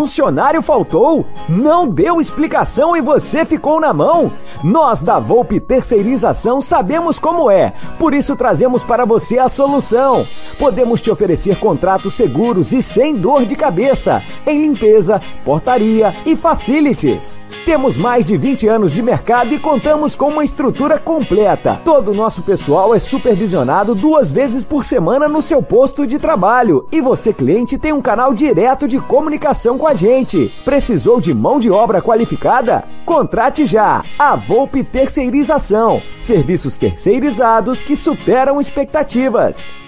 Funcionário faltou? Não deu explicação e você ficou na mão? Nós da Volpe Terceirização sabemos como é, por isso trazemos para você a solução. Podemos te oferecer contratos seguros e sem dor de cabeça em limpeza, portaria e facilities. Temos mais de 20 anos de mercado e contamos com uma estrutura completa. Todo o nosso pessoal é supervisionado duas vezes por semana no seu posto de trabalho e você, cliente, tem um canal direto de comunicação com a gente. Precisou de mão de obra qualificada? Contrate já! A Volpe Terceirização. Serviços terceirizados que superam expectativas.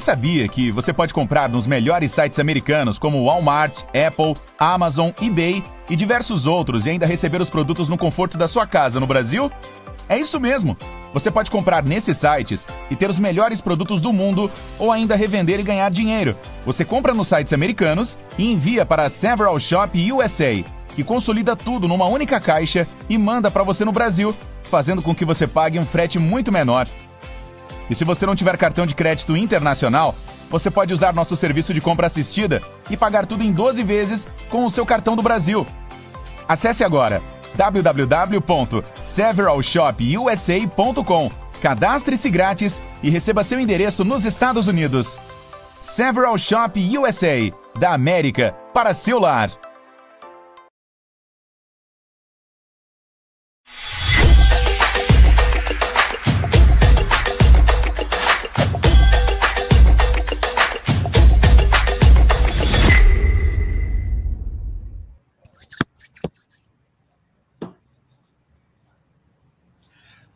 Você sabia que você pode comprar nos melhores sites americanos como Walmart, Apple, Amazon, eBay e diversos outros e ainda receber os produtos no conforto da sua casa no Brasil? É isso mesmo! Você pode comprar nesses sites e ter os melhores produtos do mundo ou ainda revender e ganhar dinheiro. Você compra nos sites americanos e envia para a Several Shop USA, que consolida tudo numa única caixa e manda para você no Brasil, fazendo com que você pague um frete muito menor. E se você não tiver cartão de crédito internacional, você pode usar nosso serviço de compra assistida e pagar tudo em 12 vezes com o seu cartão do Brasil. Acesse agora www.severalshopusa.com. Cadastre-se grátis e receba seu endereço nos Estados Unidos. Several Shop USA, da América para seu lar.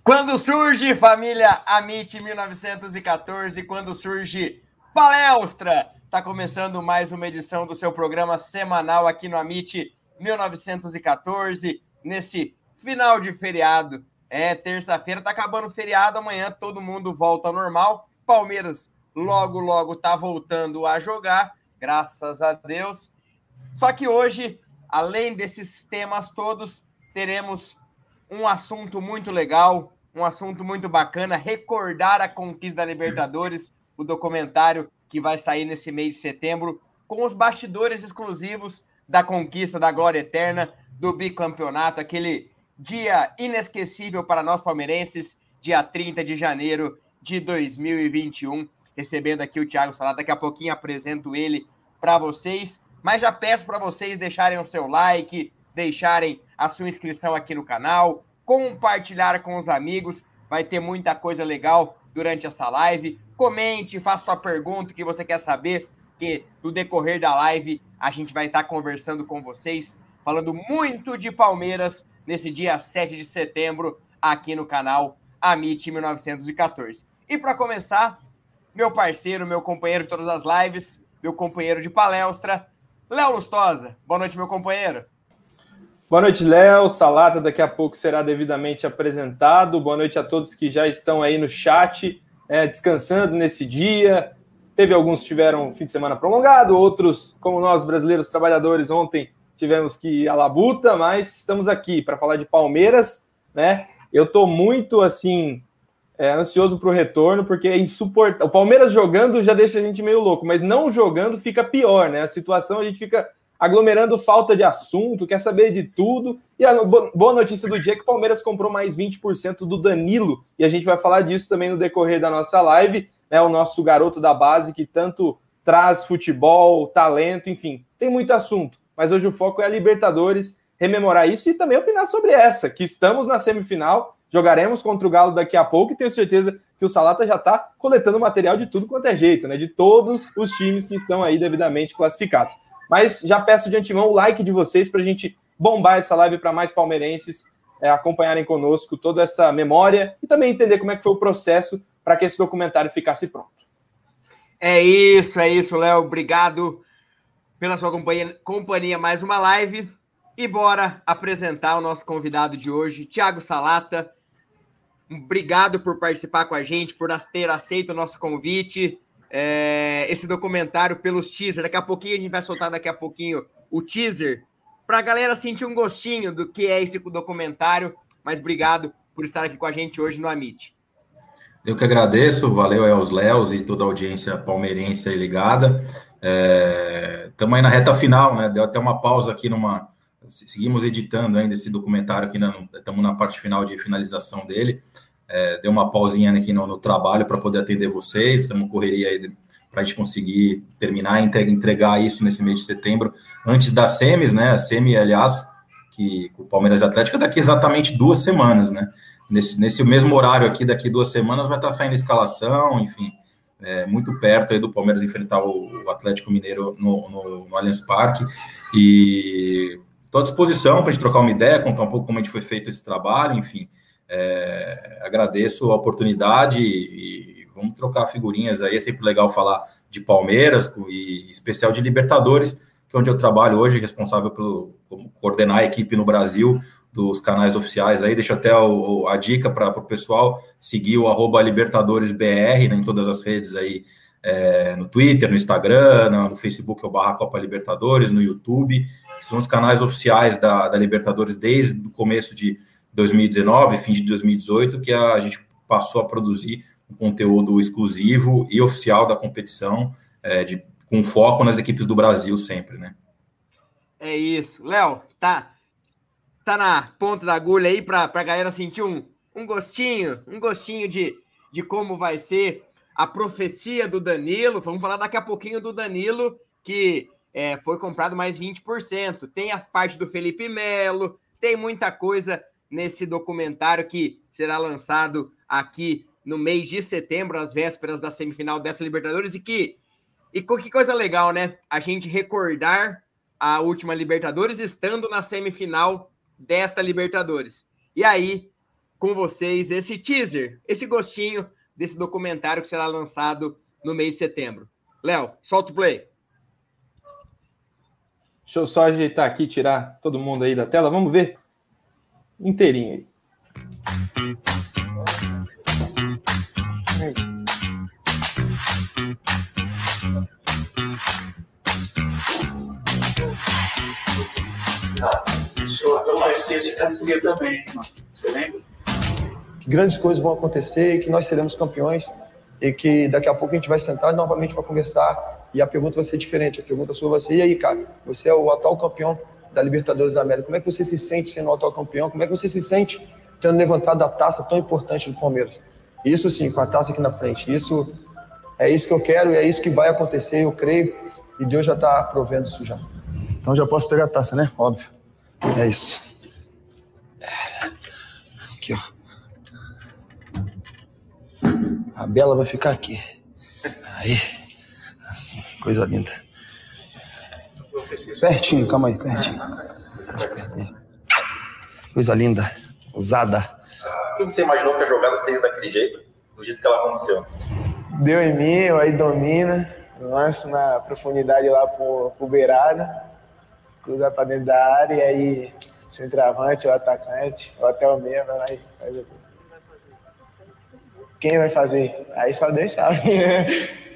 Quando surge família Amit 1914, quando surge Palestra, tá começando mais uma edição do seu programa semanal aqui no Amit 1914, nesse final de feriado. É, terça-feira tá acabando o feriado, amanhã todo mundo volta ao normal. Palmeiras logo, logo tá voltando a jogar, graças a Deus. Só que hoje, além desses temas todos, teremos um assunto muito legal, um assunto muito bacana, recordar a conquista da Libertadores, o documentário que vai sair nesse mês de setembro, com os bastidores exclusivos da conquista da glória eterna, do bicampeonato, aquele dia inesquecível para nós palmeirenses, dia 30 de janeiro de 2021. Recebendo aqui o Thiago Salada, daqui a pouquinho apresento ele para vocês, mas já peço para vocês deixarem o seu like, deixarem a sua inscrição aqui no canal, compartilhar com os amigos. Vai ter muita coisa legal durante essa live. Comente, faça sua pergunta que você quer saber, que no decorrer da live a gente vai estar conversando com vocês, falando muito de Palmeiras nesse dia 7 de setembro aqui no canal Amit 1914. E para começar, meu parceiro, meu companheiro de todas as lives, meu companheiro de palestra, Léo Lustosa. Boa noite, meu companheiro. Boa noite, Léo. Salata daqui a pouco será devidamente apresentado. Boa noite a todos que já estão aí no chat, é, descansando nesse dia. Teve alguns que tiveram fim de semana prolongado, outros, como nós brasileiros trabalhadores, ontem tivemos que ir à labuta, mas estamos aqui para falar de Palmeiras, né? Eu estou muito assim é, ansioso para o retorno, porque é insuportável. O Palmeiras jogando já deixa a gente meio louco, mas não jogando fica pior, né? A situação a gente fica aglomerando falta de assunto, quer saber de tudo. E a boa notícia do dia é que o Palmeiras comprou mais 20% do Danilo, e a gente vai falar disso também no decorrer da nossa live, né? O nosso garoto da base que tanto traz futebol, talento, enfim, tem muito assunto. Mas hoje o foco é a Libertadores, rememorar isso e também opinar sobre essa, que estamos na semifinal, jogaremos contra o Galo daqui a pouco e tenho certeza que o Salata já está coletando material de tudo quanto é jeito, né? De todos os times que estão aí devidamente classificados. Mas já peço de antemão o like de vocês para a gente bombar essa live para mais palmeirenses é, acompanharem conosco toda essa memória e também entender como é que foi o processo para que esse documentário ficasse pronto. É isso, é isso, Léo. Obrigado pela sua companhia, companhia mais uma live. E bora apresentar o nosso convidado de hoje, Thiago Salata. Obrigado por participar com a gente, por ter aceito o nosso convite. É, esse documentário pelos teaser. Daqui a pouquinho a gente vai soltar daqui a pouquinho o teaser para a galera sentir um gostinho do que é esse documentário. Mas obrigado por estar aqui com a gente hoje no Amit. Eu que agradeço, valeu aos Léos e toda a audiência palmeirense aí ligada. Estamos é, aí na reta final, né? Deu até uma pausa aqui numa. Seguimos editando ainda esse documentário, que ainda estamos na parte final de finalização dele. É, deu uma pausinha aqui no, no trabalho para poder atender vocês. Estamos correria aí para a gente conseguir terminar e entregar isso nesse mês de setembro, antes das semis, né? A semi, aliás, que o Palmeiras Atlético daqui exatamente duas semanas, né? Nesse, nesse mesmo horário aqui, daqui duas semanas, vai estar saindo a escalação, enfim, é, muito perto aí do Palmeiras enfrentar o, o Atlético Mineiro no, no, no Allianz Parque. E estou à disposição para a gente trocar uma ideia, contar um pouco como a gente foi feito esse trabalho, enfim. É, agradeço a oportunidade e, vamos trocar figurinhas aí. É sempre legal falar de Palmeiras e especial de Libertadores, que é onde eu trabalho hoje, responsável pelo coordenar a equipe no Brasil dos canais oficiais aí. Deixo até o, a dica para o pessoal seguir o LibertadoresBR né, em todas as redes aí, é, no Twitter, no Instagram, no, no Facebook, é o barra Copa Libertadores, no YouTube, que são os canais oficiais da, da Libertadores desde o começo de 2019, fim de 2018, que a, gente passou a produzir um conteúdo exclusivo e oficial da competição, é, de, com foco nas equipes do Brasil sempre, né? É isso. Léo, tá, tá na ponta da agulha aí para a galera sentir um, um gostinho, um gostinho de, de como vai ser a profecia do Danilo. Vamos falar daqui a pouquinho do Danilo, que é, foi comprado mais 20%. Tem a parte do Felipe Melo, tem muita coisa nesse documentário que será lançado aqui no mês de setembro, às vésperas da semifinal dessa Libertadores, e que, e que coisa legal, né? A gente recordar a última Libertadores estando na semifinal desta Libertadores. E aí, com vocês, esse teaser, esse gostinho desse documentário que será lançado no mês de setembro. Léo, solta o play. Deixa eu só ajeitar aqui, tirar todo mundo aí da tela. Vamos ver inteirinho aí. Que grandes coisas vão acontecer e que nós seremos campeões e que daqui a pouco a gente vai sentar novamente para conversar e a pergunta vai ser diferente. A pergunta sua vai ser: e aí, cara? Você é o atual campeão da Libertadores da América. Como é que você se sente sendo atual campeão? Como é que você se sente tendo levantado a taça tão importante do Palmeiras? Isso sim, com a taça aqui na frente. Isso é isso que eu quero e é isso que vai acontecer, eu creio. E Deus já está provendo isso já. Então já posso pegar a taça, né? Óbvio. É isso. Aqui, ó. A Bela vai ficar aqui. Aí. Assim, coisa linda. Pertinho, calma aí, pertinho. Coisa linda, usada. O que você imaginou que a jogada seria daquele jeito? Do jeito que ela aconteceu? Deu em mim, aí domina. Lanço na profundidade lá pro, pro beirada cruzar para dentro da área e aí centroavante ou atacante, ou até o meio vai lá e faz o Quem vai fazer? Aí só Deus sabe.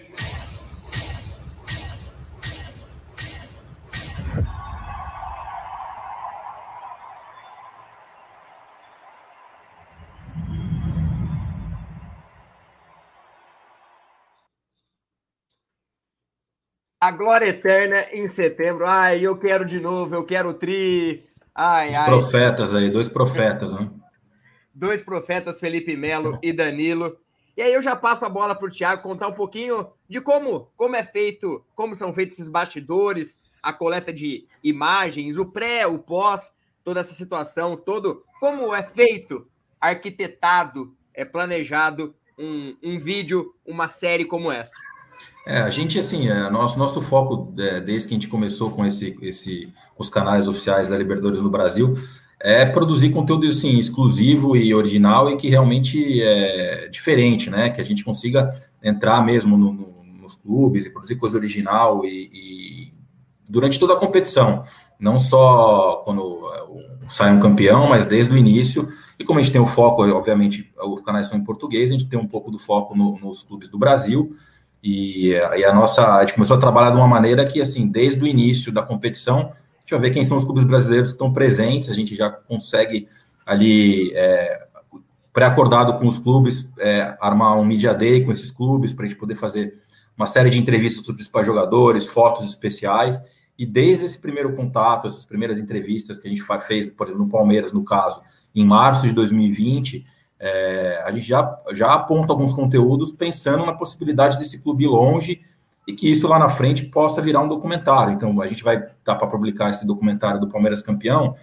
A glória eterna em setembro. Ai, eu quero de novo, eu quero tri. Ai, Os ai. profetas aí, dois profetas, né? Dois profetas, Felipe Melo e Danilo. E aí eu já passo a bola para o Thiago contar um pouquinho de como, como é feito, como são feitos esses bastidores, a coleta de imagens, o pré, o pós, toda essa situação, todo como é feito, arquitetado, é planejado um, um vídeo, uma série como essa. É, a gente, assim, é, nosso, nosso foco, é, desde que a gente começou com, esse, esse, os canais oficiais da Libertadores no Brasil, é produzir conteúdo, assim, exclusivo e original e que realmente é diferente, né? Que a gente consiga entrar mesmo no, no, nos clubes e produzir coisa original e, e, durante toda a competição, não só quando sai um campeão, mas desde o início. E como a gente tem o foco, obviamente, os canais são em português, a gente tem um pouco do foco no, nos clubes do Brasil. E, e, a nossa, a gente começou a trabalhar de uma maneira que, assim, desde o início da competição, a gente vai ver quem são os clubes brasileiros que estão presentes, a gente já consegue ali, é, pré-acordado com os clubes, é, armar um media day com esses clubes, para a gente poder fazer uma série de entrevistas dos principais jogadores, fotos especiais, e desde esse primeiro contato, essas primeiras entrevistas que a gente fez, por exemplo, no Palmeiras, no caso, em março de 2020, é, a gente já, já aponta alguns conteúdos pensando na possibilidade desse clube ir longe e que isso lá na frente possa virar um documentário. Então, a gente vai dar para publicar esse documentário do Palmeiras campeão.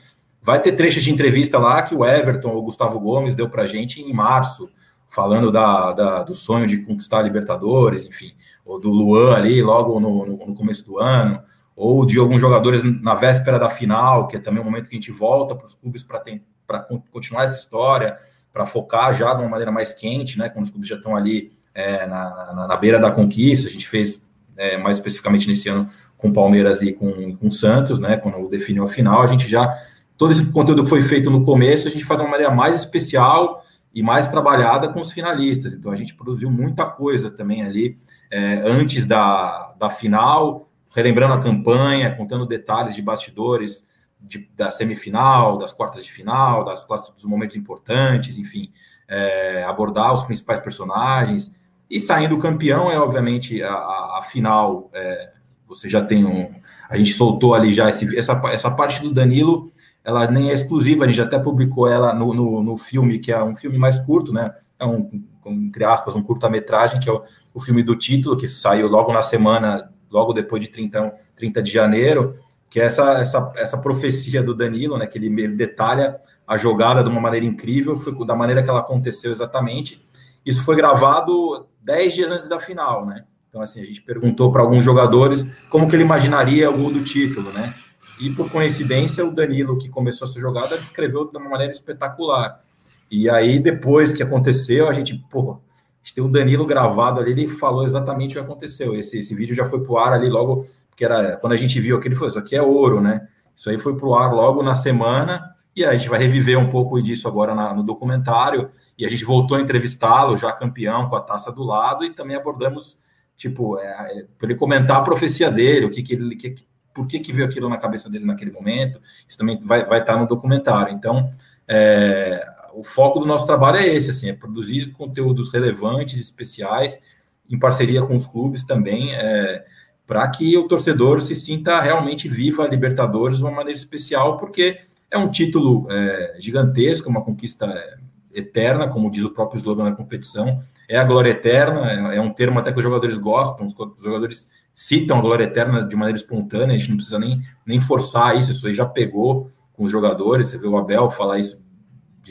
Vai ter trechos de entrevista lá que o Everton, o Gustavo Gomes, deu para a gente em março, falando da, da, do sonho de conquistar a Libertadores, enfim, ou do Luan ali, logo no, no, no começo do ano ou de alguns jogadores na véspera da final, que é também um momento que a gente volta para os clubes para continuar essa história, para focar já de uma maneira mais quente, né? Quando os clubes já estão ali é, na, na, na, beira da conquista. A gente fez é, mais especificamente nesse ano com Palmeiras e com, com Santos, né? Quando definiu a final, a gente já. Todo esse conteúdo que foi feito no começo, a gente faz de uma maneira mais especial e mais trabalhada com os finalistas. Então a gente produziu muita coisa também ali é, antes da, da final, relembrando a campanha, contando detalhes de bastidores de, da semifinal, das quartas de final, das dos momentos importantes, enfim, é, abordar os principais personagens. E saindo campeão é obviamente a, a, a final. É, você já tem um. A gente soltou ali já esse, essa, essa parte do Danilo, ela nem é exclusiva, a gente até publicou ela no, no, no filme, que é um filme mais curto, né? É um, entre aspas, um curta-metragem, que é o, o filme do título, que saiu logo na semana logo depois de 30, 30 de janeiro, que é essa, essa, essa profecia do Danilo, né, que ele, ele detalha a jogada de uma maneira incrível, foi da maneira que ela aconteceu exatamente. Isso foi gravado 10 dias antes da final, né? Então, assim, a gente perguntou para alguns jogadores como que ele imaginaria o gol do título, né? E, por coincidência, o Danilo, que começou essa jogada, descreveu de uma maneira espetacular. E aí, depois que aconteceu, a gente, porra, gente tem o Danilo gravado ali, ele falou exatamente o que aconteceu. Esse, esse vídeo já foi pro ar ali logo, que era quando a gente viu aquele, foi, isso aqui é ouro, né? Isso aí foi pro ar logo na semana, e a gente vai reviver um pouco disso agora na, no documentário, e a gente voltou a entrevistá-lo, já campeão, com a taça do lado, e também abordamos, tipo, é, é, para ele comentar a profecia dele, o que, que ele. Que, por que, que veio aquilo na cabeça dele naquele momento, isso também vai, vai estar no documentário. Então, é, o foco do nosso trabalho é esse, assim, é produzir conteúdos relevantes, especiais, em parceria com os clubes também, é, para que o torcedor se sinta realmente viva a Libertadores de uma maneira especial, porque é um título é, gigantesco, uma conquista é, eterna, como diz o próprio slogan da competição, é a glória eterna, é, é um termo até que os jogadores gostam, os jogadores citam a glória eterna de maneira espontânea, a gente não precisa nem, nem forçar isso, isso aí já pegou com os jogadores, você vê o Abel falar isso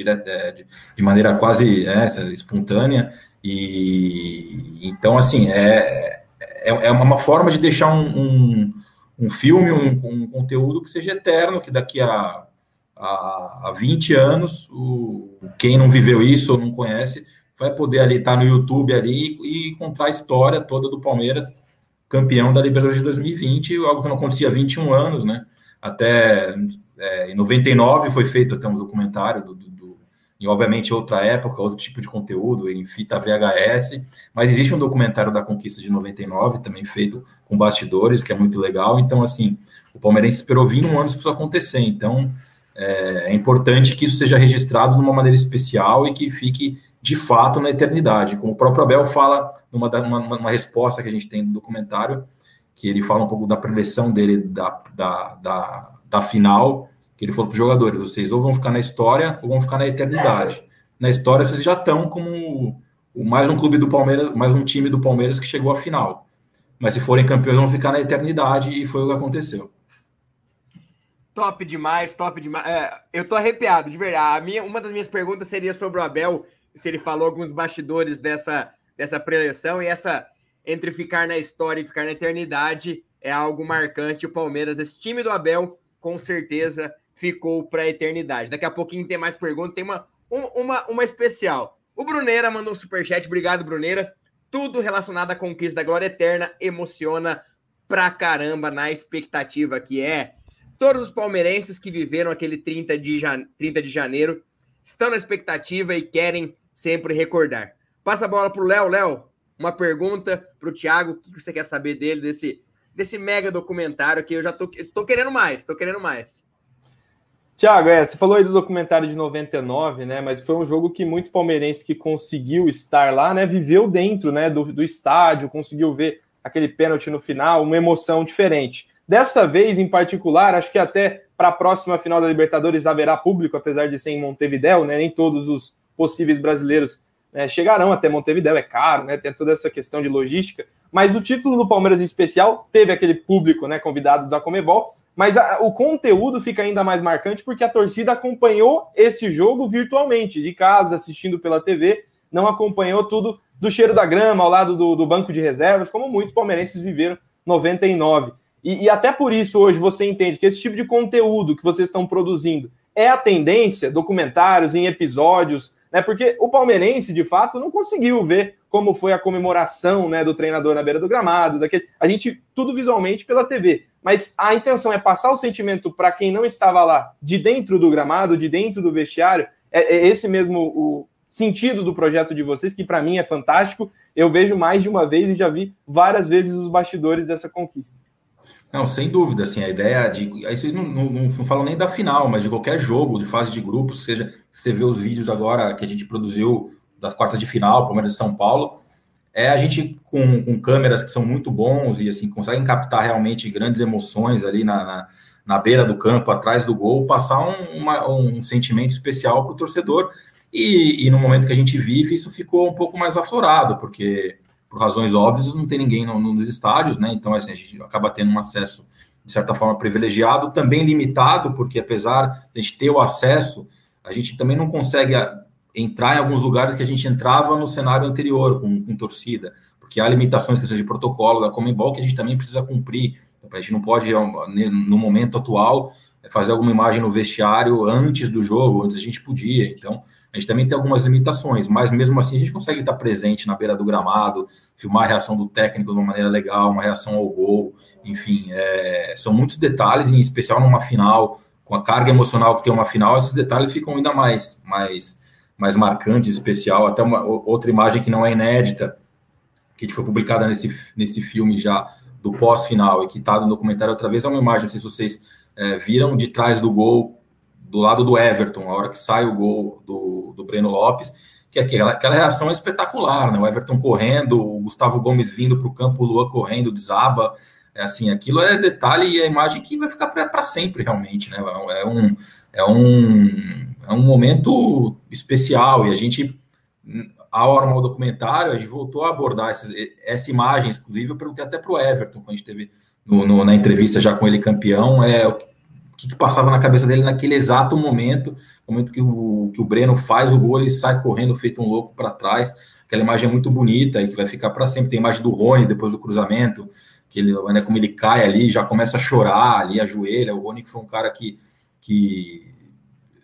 é, de, de maneira quase é, espontânea. E então, assim, é, é, é uma forma de deixar um, um, um filme, um, um, conteúdo que seja eterno, que daqui a, a, a 20 anos, o, quem não viveu isso ou não conhece, vai poder ali estar no YouTube ali e, contar a história toda do Palmeiras, campeão da Libertadores de 2020, algo que não acontecia há 21 anos, né? Até é, em 99 foi feito até um documentário do, do e obviamente outra época, outro tipo de conteúdo, em fita VHS, mas existe um documentário da conquista de 99, também feito com bastidores, que é muito legal, então assim, o palmeirense esperou 21 anos para isso acontecer, então é, é, importante que isso seja registrado de uma maneira especial e que fique de fato na eternidade, como o próprio Abel fala numa, uma, uma resposta que a gente tem no documentário, que ele fala um pouco da preleção dele da, da, da, da final, ele falou para os jogadores: vocês ou vão ficar na história ou vão ficar na eternidade. Na história, vocês já estão como mais um clube do Palmeiras, mais um time do Palmeiras que chegou à final. Mas se forem campeões, vão ficar na eternidade e foi o que aconteceu. Top demais, top demais. É, eu tô arrepiado, de verdade. A minha, uma das minhas perguntas seria sobre o Abel, se ele falou alguns bastidores dessa, dessa preleção e essa entre ficar na história e ficar na eternidade é algo marcante. O Palmeiras, esse time do Abel, com certeza ficou para a eternidade. Daqui a pouquinho tem mais perguntas, tem uma, uma, uma especial. O Bruneira mandou um superchat, obrigado, Bruneira. tudo relacionado à conquista da glória eterna emociona pra caramba na expectativa que é. Todos os palmeirenses que viveram aquele 30 de, jane... 30 de janeiro estão na expectativa e querem sempre recordar. Passa a bola pro Léo. Léo, uma pergunta pro Thiago. O que você quer saber dele, desse, desse mega documentário que eu já tô, tô querendo mais, tô querendo mais. Tiago, é, você falou aí do documentário de 99, né? Mas foi um jogo que muito palmeirense que conseguiu estar lá, né? Viveu dentro, né? Do, do estádio, conseguiu ver aquele pênalti no final, uma emoção diferente. Dessa vez, em particular, acho que até para a próxima final da Libertadores haverá público, apesar de ser em Montevidéu, né? Nem todos os possíveis brasileiros né, chegarão até Montevidéu, é caro, né? Tem toda essa questão de logística. Mas o título do Palmeiras em especial teve aquele público, né? Convidado da Comebol mas a, o conteúdo fica ainda mais marcante porque a torcida acompanhou esse jogo virtualmente, de casa, assistindo pela TV, não acompanhou tudo do cheiro da grama, ao lado do, do banco de reservas, como muitos palmeirenses viveram 99. E, e até por isso hoje você entende que esse tipo de conteúdo que vocês estão produzindo é a tendência, documentários em episódios, né? Porque o palmeirense, de fato, não conseguiu ver como foi a comemoração né, do treinador na beira do gramado, daquele... a gente tudo visualmente pela TV mas a intenção é passar o sentimento para quem não estava lá, de dentro do gramado, de dentro do vestiário. É, é esse mesmo o sentido do projeto de vocês, que para mim é fantástico. Eu vejo mais de uma vez e já vi várias vezes os bastidores dessa conquista. Não, sem dúvida, assim, a ideia de. Aí vocês não, não, não falam nem da final, mas de qualquer jogo, de fase de grupos, seja, você vê os vídeos agora que a gente produziu das quartas de final, Palmeiras de São Paulo, é a gente com, com, câmeras que são muito bons e assim conseguem captar realmente grandes emoções ali na, na, na beira do campo, atrás do gol, passar um, uma, um sentimento especial para o torcedor. E, e, no momento que a gente vive, isso ficou um pouco mais aflorado, porque por razões óbvias não tem ninguém no, nos estádios, né? Então assim, a gente acaba tendo um acesso de certa forma privilegiado, também limitado, porque apesar de a gente ter o acesso, a gente também não consegue entrar em alguns lugares que a gente entrava no cenário anterior, com, com torcida, porque há limitações, questões de protocolo da Comembol que a gente também precisa cumprir. A gente não pode, no momento atual, fazer alguma imagem no vestiário antes do jogo, antes a gente podia. Então, a gente também tem algumas limitações, mas mesmo assim a gente consegue estar presente na beira do gramado, filmar a reação do técnico de uma maneira legal, uma reação ao gol, enfim, é, são muitos detalhes, em especial numa final, com a carga emocional que tem uma final, esses detalhes ficam ainda mais, mais mais marcante, especial, até uma outra imagem que não é inédita, que foi publicada nesse, nesse filme já do pós-final e que está no documentário outra vez, é uma imagem, não sei se vocês é, viram, de trás do gol, do lado do Everton, a hora que sai o gol do, do Breno Lopes, que aquela, aquela reação é espetacular, né? O Everton correndo, o Gustavo Gomes vindo para o campo, o Luan correndo, desaba, é assim, aquilo é detalhe e a imagem que vai ficar para sempre, realmente, né? É um, é um, é um momento especial e a gente, ao armar o documentário, a gente voltou a abordar essas, essa imagem, inclusive eu perguntei até para o Everton, quando a gente teve no, no, na entrevista já com ele campeão, é que, que, passava na cabeça dele naquele exato momento, momento que o, que o Breno faz o gol, ele sai correndo feito um louco para trás, aquela imagem é muito bonita e que vai ficar para sempre, tem a imagem do Rony depois do cruzamento, que ele, né, como ele cai ali, já começa a chorar ali, ajoelha, o Rony que foi um cara que que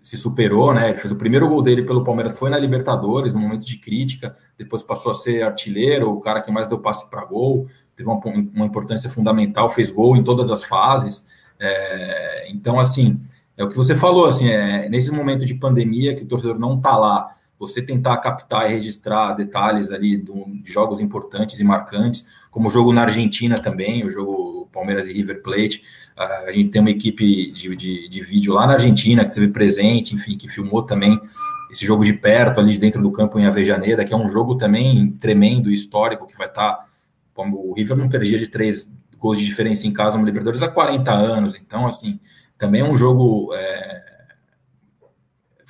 se superou, né? Ele fez o primeiro gol dele pelo Palmeiras, foi na Libertadores, no momento de crítica, depois passou a ser artilheiro, o cara que mais deu passe para gol, teve uma, uma, importância fundamental, fez gol em todas as fases. É, então, assim, é o que você falou, assim, é, nesse momento de pandemia que o torcedor não está lá, você tentar captar e registrar detalhes ali de jogos importantes e marcantes, como o jogo na Argentina também, o jogo Palmeiras e River Plate. A gente tem uma equipe de, de, de, vídeo lá na Argentina que vê presente, enfim, que filmou também esse jogo de perto, ali dentro do campo em Avejaneda, que é um jogo também tremendo, histórico, que vai estar. Tá, o River não perdia de três gols de diferença em casa no Libertadores há 40 anos, então, assim, também é um jogo. É,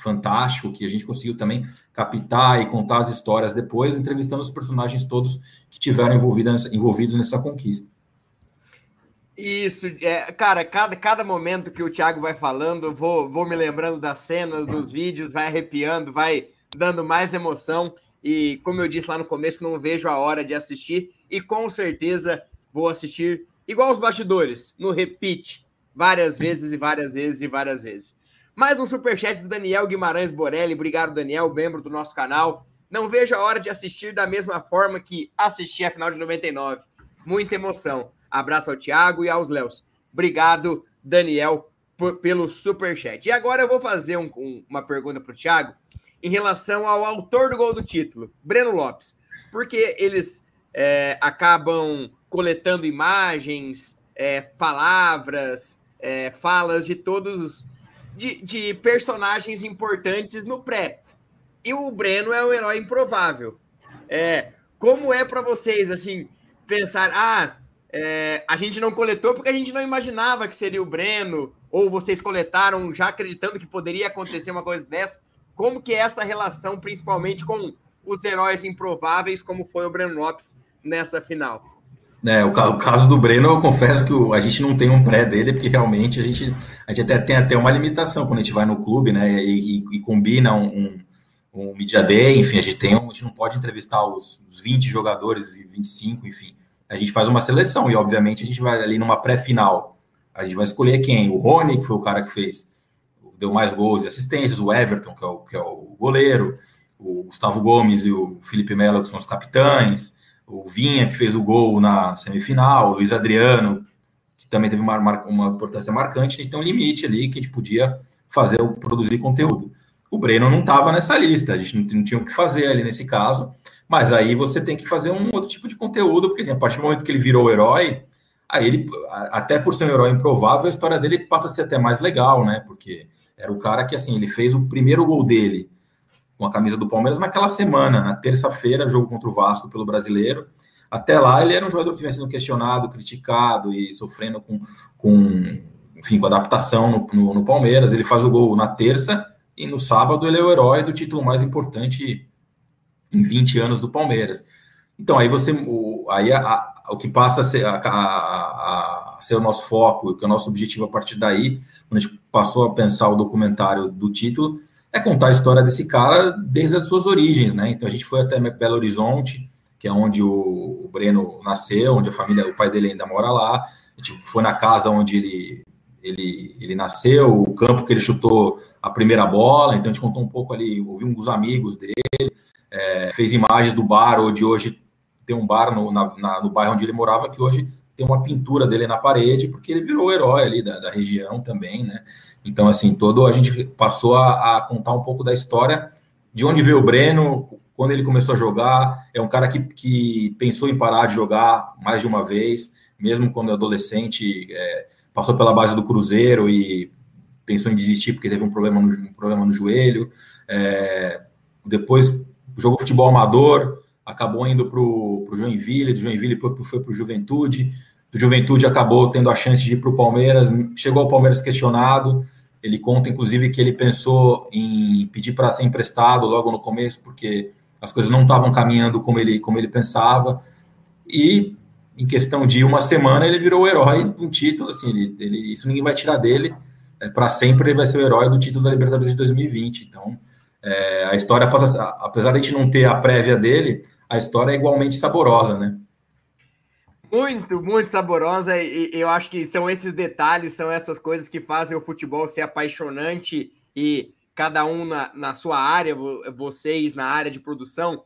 fantástico que a gente conseguiu também captar e contar as histórias depois, entrevistando os personagens todos que tiveram envolvidos nessa conquista. Isso, é, cara, cada, cada momento que o Thiago vai falando, eu vou, vou me lembrando das cenas, dos vídeos, vai arrepiando, vai dando mais emoção. E como eu disse lá no começo, não vejo a hora de assistir. E com certeza vou assistir igual os bastidores, no repeat, várias vezes e várias vezes e várias vezes. Mais um superchat do Daniel Guimarães Borelli. Obrigado, Daniel, membro do nosso canal. Não vejo a hora de assistir da mesma forma que assisti a final de 99. Muita emoção. Abraço ao Thiago e aos Léos. Obrigado, Daniel, por, pelo super chat. E agora eu vou fazer um, um, uma pergunta para o Thiago em relação ao autor do gol do título, Breno Lopes, porque eles é, acabam coletando imagens, é, palavras, é, falas de todos de, de personagens importantes no pré. E o Breno é um herói improvável. É, como é para vocês assim pensar, ah, é, a gente não coletou porque a gente não imaginava que seria o Breno, ou vocês coletaram já acreditando que poderia acontecer uma coisa dessa? Como que é essa relação, principalmente com os heróis improváveis, como foi o Breno Lopes nessa final? É, o, o, caso do Breno, eu confesso que o, a gente não tem um pré dele, porque realmente a gente, a gente até tem até uma limitação quando a gente vai no clube, né? E, e, e combina um, um, um, Media Day, enfim, a gente tem um, a gente não pode entrevistar os, os 20 jogadores, 25, enfim. A gente faz uma seleção e, obviamente, a gente vai ali numa pré-final. A gente vai escolher quem? O Rony, que foi o cara que fez, deu mais gols e assistências, o Everton, que é o, que é o goleiro, o Gustavo Gomes e o Felipe Melo, que são os capitães o Vinha, que fez o gol na semifinal, o Luiz Adriano, que também teve uma, uma importância marcante, então tem um limite ali que a gente podia fazer, produzir conteúdo. O Breno não estava nessa lista, a gente não, não, tinha o que fazer ali nesse caso, mas aí você tem que fazer um outro tipo de conteúdo, porque assim, a partir do momento que ele virou herói, aí ele, até por ser um herói improvável, a história dele passa a ser até mais legal, né? Porque era o cara que, assim, ele fez o primeiro gol dele com a camisa do Palmeiras naquela semana, na terça-feira, jogo contra o Vasco pelo Brasileiro. Até lá ele era um jogador que vinha sendo questionado, criticado e sofrendo com, com enfim, com adaptação no, no, no, Palmeiras. Ele faz o gol na terça e no sábado ele é o herói do título mais importante em 20 anos do Palmeiras. Então aí você, o, aí a, a, o que passa a ser, a, ser o nosso foco, que é o nosso objetivo a partir daí, quando a gente passou a pensar o documentário do título, é contar a história desse cara desde as suas origens, né? Então a gente foi até Belo Horizonte, que é onde o, Breno nasceu, onde a família, o pai dele ainda mora lá. A gente foi na casa onde ele, ele, ele nasceu, o campo que ele chutou a primeira bola. Então a gente contou um pouco ali, ouvi uns amigos dele, é, fez imagens do bar, onde hoje tem um bar no, na, na, no bairro onde ele morava, que hoje tem uma pintura dele na parede, porque ele virou o herói ali da, da região também, né? Então, assim, todo a gente passou a, a, contar um pouco da história de onde veio o Breno, quando ele começou a jogar. É um cara que, que pensou em parar de jogar mais de uma vez, mesmo quando adolescente, é, passou pela base do Cruzeiro e pensou em desistir porque teve um problema no, um problema no joelho. É, depois jogou futebol amador, acabou indo para o Joinville, do Joinville foi para o Juventude do Juventude acabou tendo a chance de ir para o Palmeiras, chegou ao Palmeiras questionado. Ele conta, inclusive, que ele pensou em pedir para ser emprestado logo no começo, porque as coisas não estavam caminhando como ele, como ele pensava. E em questão de uma semana, ele virou o herói de um título. Assim, ele, ele, isso ninguém vai tirar dele. É, para sempre ele vai ser o herói do título da Libertadores de 2020. Então, é, a história passa, apesar de a gente não ter a prévia dele, a história é igualmente saborosa, né? Muito, muito saborosa e, eu acho que são esses detalhes, são essas coisas que fazem o futebol ser apaixonante e cada um na, na sua área, vocês na área de produção,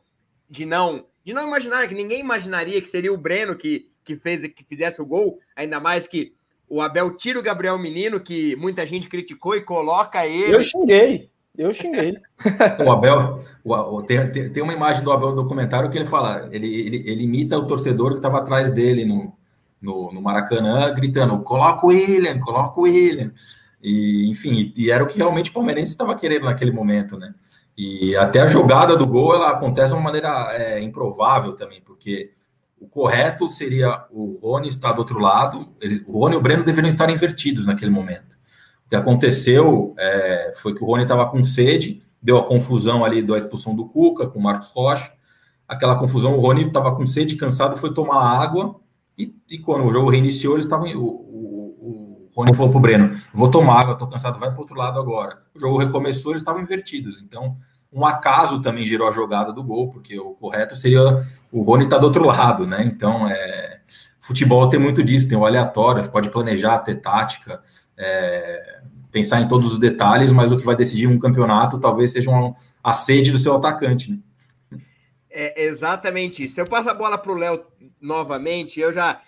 de não de não imaginar que ninguém imaginaria que seria o Breno que, que fez que fizesse o gol, ainda mais que o Abel tira o Gabriel Menino, que muita gente criticou e coloca ele. Eu xinguei. Eu xinguei. o Abel, o, o, tem, tem uma imagem do Abel no documentário que ele fala, ele, ele, ele imita o torcedor que estava atrás dele no, no, no, Maracanã, gritando: coloca o William, coloca o William. E, enfim, e era o que realmente o palmeirense estava querendo naquele momento, né? E até a jogada do gol ela acontece de uma maneira é, improvável também, porque o correto seria o Rony estar do outro lado, o Rony e o Breno deveriam estar invertidos naquele momento. O que aconteceu é, foi que o Rony estava com sede, deu a confusão ali da expulsão do Cuca com o Marcos Rocha. Aquela confusão, o Rony estava com sede, cansado, foi tomar água. E, e quando o jogo reiniciou, eles estavam. O, o, o Rony falou para o Breno: Vou tomar água, estou cansado, vai para outro lado agora. O jogo recomeçou, eles estavam invertidos. Então, um acaso também gerou a jogada do gol, porque o correto seria o Rony estar tá do outro lado, né? Então, é, futebol tem muito disso, tem o aleatório, você pode planejar, ter tática é, pensar em todos os detalhes, mas o que vai decidir um campeonato talvez seja uma, a sede do seu atacante. Né? É exatamente isso. Eu passo a bola para o Léo novamente. Eu já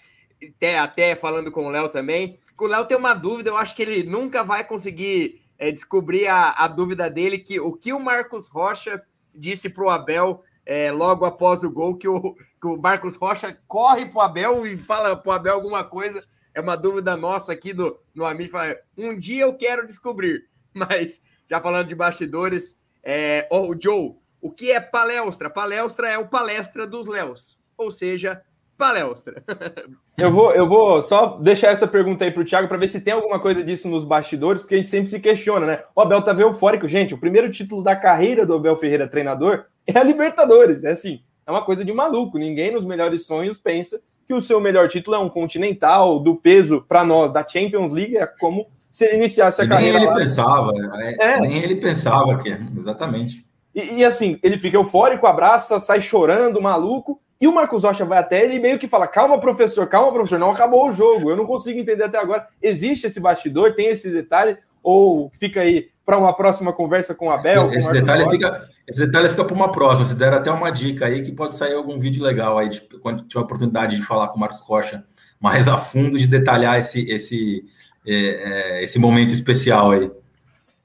até, até falando com o Léo também. O Léo tem uma dúvida. Eu acho que ele nunca vai conseguir é, descobrir a, a, dúvida dele que o que o Marcos Rocha disse para o Abel é, logo após o gol que o, que o Marcos Rocha corre para o Abel e fala para o Abel alguma coisa. É uma dúvida nossa aqui do, no Amigo. Um dia eu quero descobrir, mas já falando de bastidores, é, oh, Joe, o que é palestra? Palestra é o palestra dos Léos, ou seja, palestra. eu vou, eu vou só deixar essa pergunta aí para o Thiago para ver se tem alguma coisa disso nos bastidores, porque a gente sempre se questiona, né? O Abel tá eufórico. Gente, o primeiro título da carreira do Abel Ferreira treinador é a Libertadores. É assim, é uma coisa de maluco. Ninguém nos melhores sonhos pensa que o seu melhor título é um continental do peso para nós da Champions League, é como se ele iniciasse a nem carreira. Nem ele lá. pensava, né? é. nem ele pensava que, exatamente. E, e, assim, ele fica eufórico, abraça, sai chorando, maluco. E o Marcos Rocha vai até ele e meio que fala: calma, professor, calma, professor, não acabou o jogo. Eu não consigo entender até agora. Existe esse bastidor, tem esse detalhe, ou fica aí para uma próxima conversa com o Abel? Esse, com detalhe fica, esse detalhe fica para uma próxima. Se der até uma dica aí que pode sair algum vídeo legal aí, de, quando tiver a oportunidade de falar com o Marcos Rocha mais a fundo, de detalhar esse, esse, é, é, esse momento especial aí.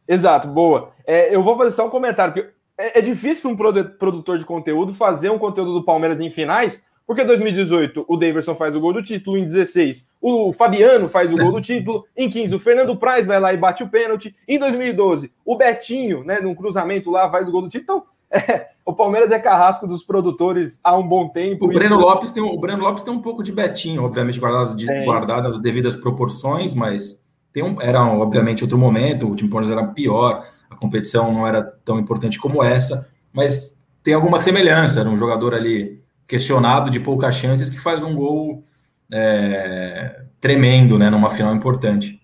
Exato, boa. É, eu vou fazer só um comentário, porque é, é difícil para um produtor de conteúdo fazer um conteúdo do Palmeiras em finais, porque em 2018 o Daverson faz o gol do título, em 16 o Fabiano faz o gol do título, em 15 o Fernando Praz vai lá e bate o pênalti, em 2012 o Betinho, né, num cruzamento lá, faz o gol do título. Então, é, o Palmeiras é carrasco dos produtores há um bom tempo. O Breno, isso... Lopes tem, o Breno Lopes tem um pouco de Betinho, obviamente, guardadas, de, guardadas as devidas proporções, mas tem um, era, obviamente, outro momento, o time Palmeiras era pior, a competição não era tão importante como essa, mas tem alguma semelhança. Era um jogador ali questionado de poucas chances que faz um gol é, tremendo, né, numa final importante.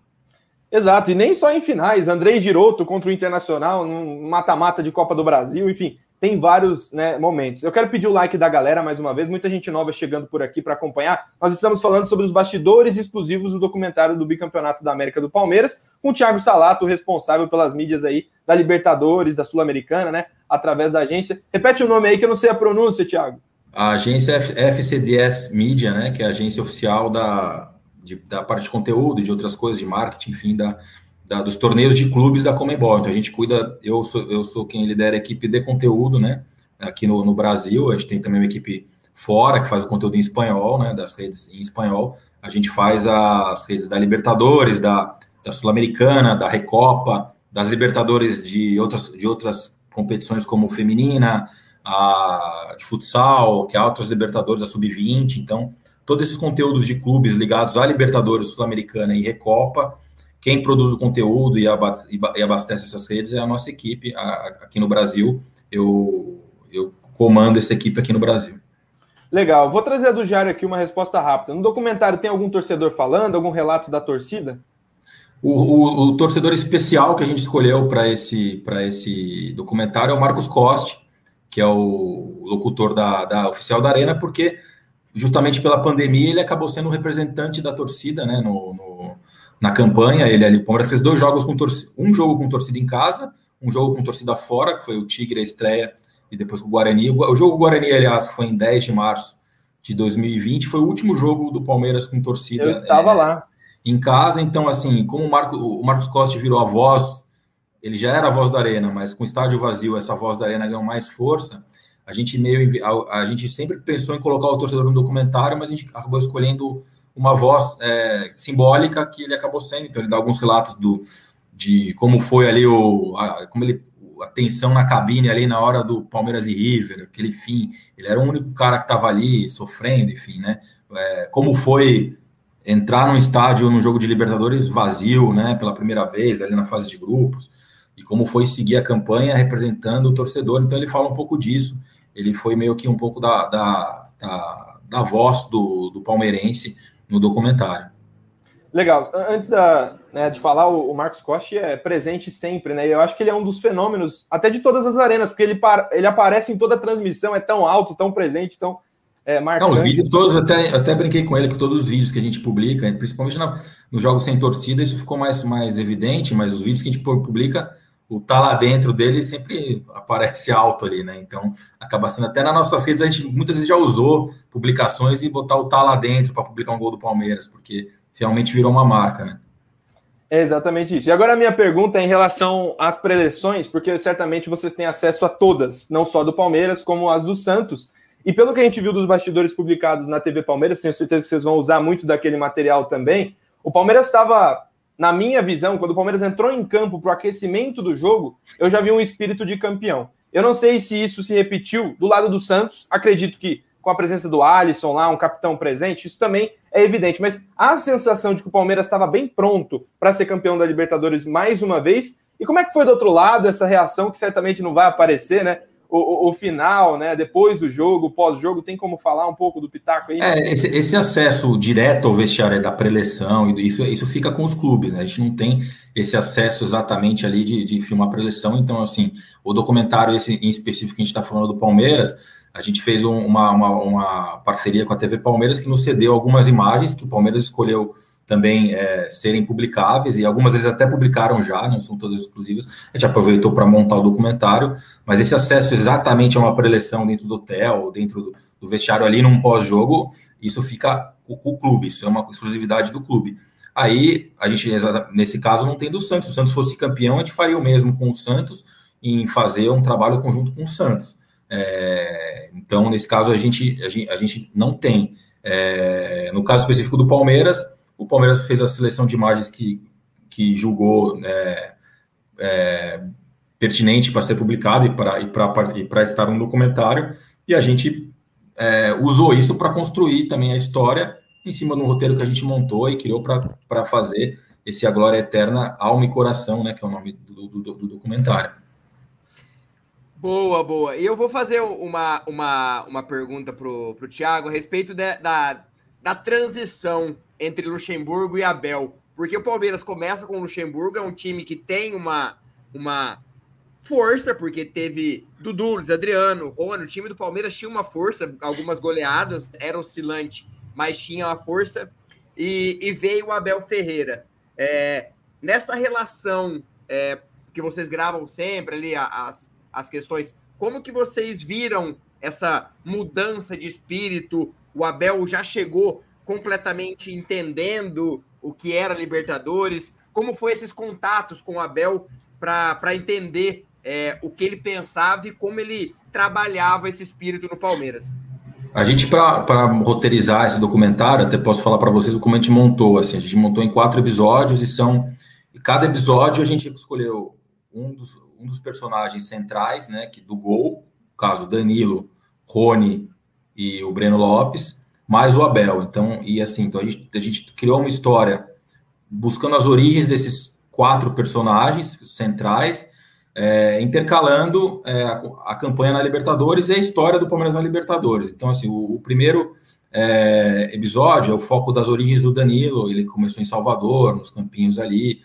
Exato, e nem só em finais. Andrei Giroto contra o Internacional, num mata-mata de Copa do Brasil, enfim, tem vários né, momentos. Eu quero pedir o like da galera mais uma vez, muita gente nova chegando por aqui para acompanhar. Nós estamos falando sobre os bastidores exclusivos do documentário do Bicampeonato da América do Palmeiras, com o Thiago Salato, responsável pelas mídias aí da Libertadores, da Sul-Americana, né, através da agência. Repete o nome aí que eu não sei a pronúncia, Thiago. A agência FCDS Media, né, que é a agência oficial da, de, da parte de conteúdo, de outras coisas, de marketing, enfim, da, da, dos torneios de clubes da Comebol. Então a gente cuida, eu sou, eu sou quem lidera a equipe de conteúdo, né? Aqui no, no Brasil, a gente tem também uma equipe fora que faz o conteúdo em espanhol, né? Das redes em espanhol. A gente faz as redes da Libertadores, da, da Sul-Americana, da Recopa, das Libertadores de outras, de outras competições como feminina, a, de futsal, que é outras Libertadores, a Sub-20. Então, todos esses conteúdos de clubes ligados à Libertadores, Sul-Americana e Recopa quem produz o conteúdo e abastece essas redes é a nossa equipe aqui no Brasil. Eu, eu comando essa equipe aqui no Brasil. Legal. Vou trazer do Jário aqui uma resposta rápida. No documentário tem algum torcedor falando, algum relato da torcida? O, o, o torcedor especial que a gente escolheu para esse, esse documentário é o Marcos Coste, que é o locutor da, da oficial da Arena, porque justamente pela pandemia ele acabou sendo o representante da torcida né, no, no na campanha. Ele ali, o Palmeiras fez dois jogos com torcida, um jogo com torcida em casa, um jogo com torcida fora, que foi o Tigre a estreia, e depois com o Guarani. O jogo Guarani, aliás, foi em 10 de março de 2020, foi o último jogo do Palmeiras com torcida. Eu estava é, lá. Em casa, então, assim, como o, Marco, o Marcos Costa virou a voz, ele já era a voz da Arena, mas com o estádio vazio, essa voz da Arena ganhou mais força. A gente meio. A, a gente sempre pensou em colocar o torcedor no documentário, mas a gente acabou escolhendo uma voz é, simbólica que ele acabou sendo. Então, ele dá alguns relatos do, de como foi ali o, a, como ele, a tensão na cabine ali na hora do Palmeiras e River, aquele fim. Ele era o único cara que estava ali sofrendo, enfim, né? É, como foi entrar num estádio num jogo de Libertadores vazio, né? Pela primeira vez ali na fase de grupos e como foi seguir a campanha representando o torcedor. Então ele fala um pouco disso. Ele foi meio que um pouco da, da, da, da voz do, do palmeirense no documentário. Legal. Antes da, né, de falar, o, Marcos Costa é presente sempre, né? Eu acho que ele é um dos fenômenos, até de todas as arenas, porque ele, ele aparece em toda a transmissão, é tão alto, tão presente, tão é, marcante. Não, os vídeos todos, até, até brinquei com ele que todos os vídeos que a gente publica, principalmente no, no jogo sem torcida, isso ficou mais, mais evidente, mas os vídeos que a gente publica, o tá lá dentro dele sempre aparece alto ali, né? Então acaba sendo até nas nossas redes a gente muitas vezes já usou publicações e botar o tá lá dentro para publicar um gol do Palmeiras, porque realmente virou uma marca, né? É exatamente isso. E agora a minha pergunta é em relação às preleções, porque certamente vocês têm acesso a todas, não só do Palmeiras, como as do Santos. E pelo que a gente viu dos bastidores publicados na TV Palmeiras, tenho certeza que vocês vão usar muito daquele material também. O Palmeiras estava, na minha visão, quando o Palmeiras entrou em campo para o aquecimento do jogo, eu já vi um espírito de campeão. Eu não sei se isso se repetiu do lado do Santos, acredito que com a presença do Alisson lá, um capitão presente, isso também é evidente. Mas a sensação de que o Palmeiras estava bem pronto para ser campeão da Libertadores mais uma vez. E como é que foi do outro lado essa reação que certamente não vai aparecer, né? O, o, final, né? Depois do jogo, pós-jogo, tem como falar um pouco do Pitaco aí? É, esse, esse acesso direto ao vestiário da preleção, isso, isso fica com os clubes, né? A gente não tem esse acesso exatamente ali de, de filmar a preleção. Então, assim, o documentário esse em específico que a gente está falando do Palmeiras a gente fez um, uma, uma, uma, parceria com a TV Palmeiras que nos cedeu algumas imagens que o Palmeiras escolheu também é, serem publicáveis, e algumas eles até publicaram já, não são todas exclusivas. A gente aproveitou para montar o documentário, mas esse acesso exatamente a uma preleção dentro do hotel, dentro do, do vestiário ali num pós-jogo, isso fica com, o clube, isso é uma exclusividade do clube. Aí, a gente, nesse caso, não tem do Santos. Se o Santos fosse campeão, a gente faria o mesmo com o Santos em fazer um trabalho conjunto com o Santos. É, então, nesse caso, a gente, a gente, a gente não tem. É, no caso específico do Palmeiras, o Palmeiras fez a seleção de imagens que, que julgou né, é, pertinente para ser publicado e para estar no documentário, e a gente é, usou isso para construir também a história em cima de um roteiro que a gente montou e criou para fazer esse A Glória Eterna, Alma e Coração, né, que é o nome do, do, do documentário. Boa, boa. E eu vou fazer uma, uma, uma pergunta pro, pro Thiago a respeito de, da, da transição entre Luxemburgo e Abel. Porque o Palmeiras começa com o Luxemburgo, é um time que tem uma, uma força, porque teve Dudu, Luiz Adriano, Rony, o time do Palmeiras tinha uma força, algumas goleadas, era oscilante, mas tinha uma força. E, e veio o Abel Ferreira. É, nessa relação é, que vocês gravam sempre ali, as as questões. Como que vocês viram essa mudança de espírito? O Abel já chegou completamente entendendo o que era Libertadores. Como foi esses contatos com o Abel para entender é, o que ele pensava e como ele trabalhava esse espírito no Palmeiras? A gente, para roteirizar esse documentário, até posso falar para vocês como a gente montou. Assim, a gente montou em quatro episódios e são. E cada episódio a gente escolheu um dos, um dos personagens centrais, né, que do gol, caso Danilo, Rony e o Breno Lopes, mais o Abel. Então, e assim, então a gente, a gente criou uma história buscando as origens desses quatro personagens centrais, é, intercalando é, a, a, campanha na Libertadores e a história do Palmeiras na Libertadores. Então, assim, o, o primeiro é, episódio é o foco das origens do Danilo. Ele começou em Salvador, nos campinhos ali.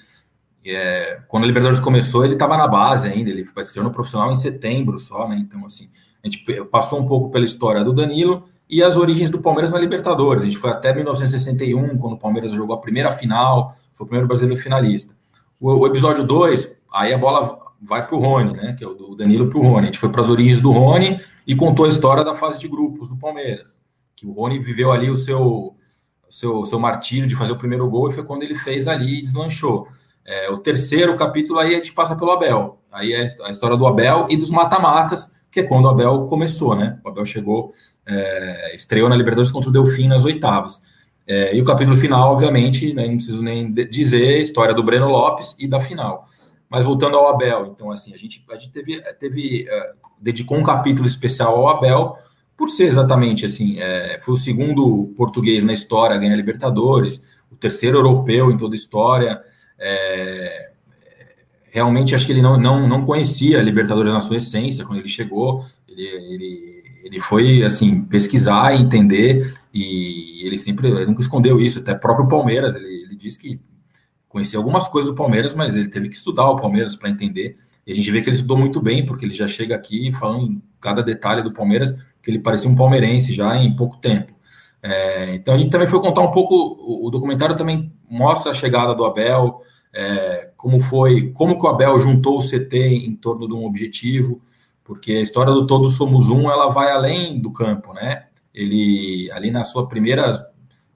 É, quando a Libertadores começou, ele estava na base ainda, ele vai se tornar profissional em setembro só, né? Então, assim, a gente passou um pouco pela história do Danilo e as origens do Palmeiras na Libertadores. A gente foi até 1961, quando o Palmeiras jogou a primeira final, foi o primeiro brasileiro finalista. O, o episódio 2, aí a bola vai para o Rony, né? Que é o Danilo para o Rony. A gente foi para as origens do Rony e contou a história da fase de grupos do Palmeiras. Que o Rony viveu ali o seu, seu, seu martírio de fazer o primeiro gol e foi quando ele fez ali e deslanchou. É, o terceiro capítulo aí a gente passa pelo Abel. Aí é a história do Abel e dos mata-matas, que é quando o Abel começou, né? O Abel chegou, é, estreou na Libertadores contra o Delfim nas oitavas. É, e o capítulo final, obviamente, né, não preciso nem dizer, a história do Breno Lopes e da final. Mas voltando ao Abel, então, assim, a gente, a gente teve, teve uh, dedicou um capítulo especial ao Abel, por ser exatamente assim, é, foi o segundo português na história a ganhar Libertadores, o terceiro europeu em toda a história, é, realmente acho que ele não, não, não conhecia a Libertadores na sua essência quando ele chegou. Ele, ele, ele foi assim pesquisar, entender e ele sempre ele nunca escondeu isso. Até próprio Palmeiras ele, ele disse que conhecia algumas coisas do Palmeiras, mas ele teve que estudar o Palmeiras para entender. E a gente vê que ele estudou muito bem, porque ele já chega aqui falando cada detalhe do Palmeiras, que ele parecia um palmeirense já em pouco tempo. É, então a gente também foi contar um pouco, o, o, documentário também mostra a chegada do Abel, é, como foi, como que o Abel juntou o CT em torno de um objetivo, porque a história do Todos Somos Um, ela vai além do campo, né? Ele, ali na sua primeira,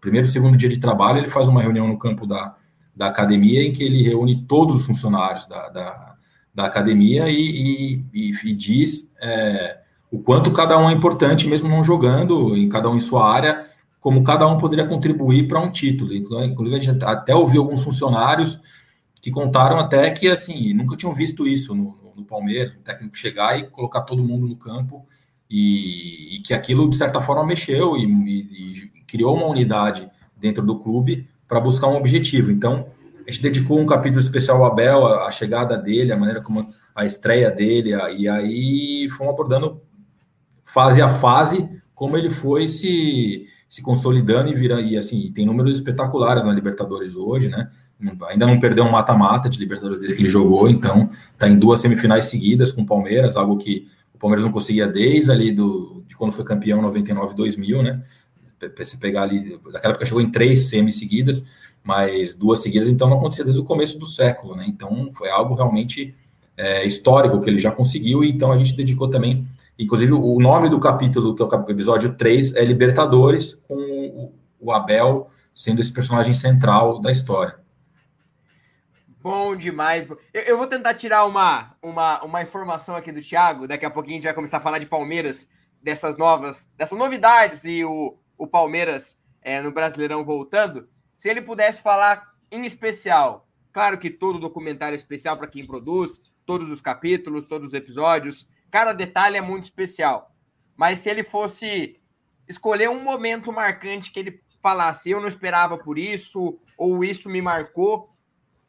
primeiro, segundo dia de trabalho, ele faz uma reunião no campo da, da academia em que ele reúne todos os funcionários da, da, da academia e, e, e diz é, o quanto cada um é importante, mesmo não jogando, em cada um em sua área, como cada um poderia contribuir para um título. Inclusive, a gente até ouviu alguns funcionários que contaram até que, assim, nunca tinham visto isso no, no Palmeiras, o técnico chegar e colocar todo mundo no campo e, e que aquilo, de certa forma, mexeu e, e, e criou uma unidade dentro do clube para buscar um objetivo. Então, a gente dedicou um capítulo especial ao Abel, a, a chegada dele, a maneira como a estreia dele, a, e aí fomos abordando fase a fase como ele foi se, se consolidando e virando, e assim, tem números espetaculares na Libertadores hoje, né? Ainda não perdeu um mata-mata de Libertadores desde que ele jogou, então tá em duas semifinais seguidas com o Palmeiras, algo que o Palmeiras não conseguia desde ali do, de quando foi campeão 99 2000, né? Se pegar ali, naquela época chegou em três semis seguidas, mas duas seguidas, então não acontecia desde o começo do século, né? Então foi algo realmente é, histórico que ele já conseguiu, e então a gente dedicou também Inclusive, o nome do capítulo, que é o episódio 3, é Libertadores, com o Abel sendo esse personagem central da história. Bom demais. Eu, eu, vou tentar tirar uma, uma, uma informação aqui do Thiago. Daqui a pouquinho a gente vai começar a falar de Palmeiras, dessas novas, dessas novidades e o, o Palmeiras é, no Brasileirão voltando. Se ele pudesse falar em especial, claro que todo documentário é especial para quem produz, todos os capítulos, todos os episódios, Cada detalhe é muito especial. Mas se ele fosse escolher um momento marcante que ele falasse, eu não esperava por isso, ou isso me marcou,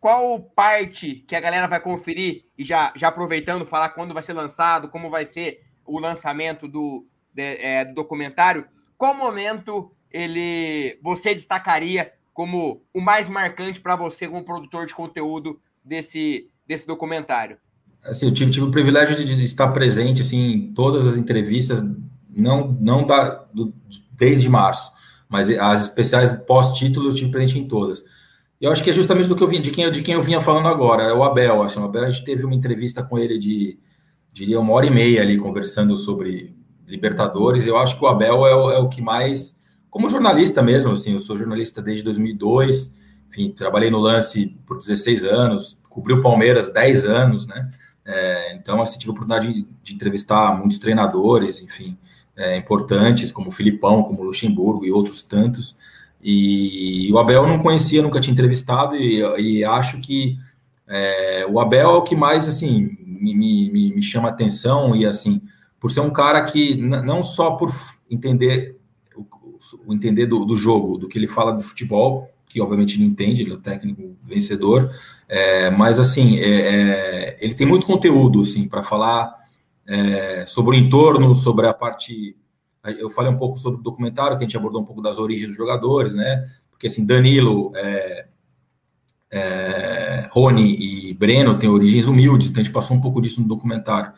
qual parte que a galera vai conferir e já, já aproveitando, falar quando vai ser lançado, como vai ser o lançamento do, de, é, do documentário, qual momento ele você destacaria como o mais marcante para você como produtor de conteúdo desse, desse documentário? Assim, eu tive, tive o privilégio de, de, estar presente assim, em todas as entrevistas, não, não da, do, desde março, mas as especiais pós-título eu tive presente em todas. E eu acho que é justamente do que eu vim, de quem, de quem eu vinha falando agora, é o Abel. Acho, o Abel, a gente teve uma entrevista com ele de, diria, uma hora e meia ali, conversando sobre Libertadores. Eu acho que o Abel é o, é o que mais, como jornalista mesmo, assim, eu sou jornalista desde 2002, enfim, trabalhei no lance por 16 anos, cobri o Palmeiras 10 anos, né? É, então, assim, tive a oportunidade de, de entrevistar muitos treinadores, enfim, é, importantes, como o Filipão, como o Luxemburgo e outros tantos. E, o Abel eu não conhecia, nunca tinha entrevistado, e, e acho que é, o Abel é o que mais, assim, me, me, me chama atenção, e, assim, por ser um cara que, não só por entender o entender do, do jogo, do que ele fala do futebol, que obviamente ele entende, ele é o técnico vencedor, é, mas assim, é, é, ele tem muito conteúdo assim, para falar é, sobre o entorno, sobre a parte. Eu falei um pouco sobre o documentário, que a gente abordou um pouco das origens dos jogadores, né? Porque assim, Danilo, é, Rony e Breno têm origens humildes, então a gente passou um pouco disso no documentário.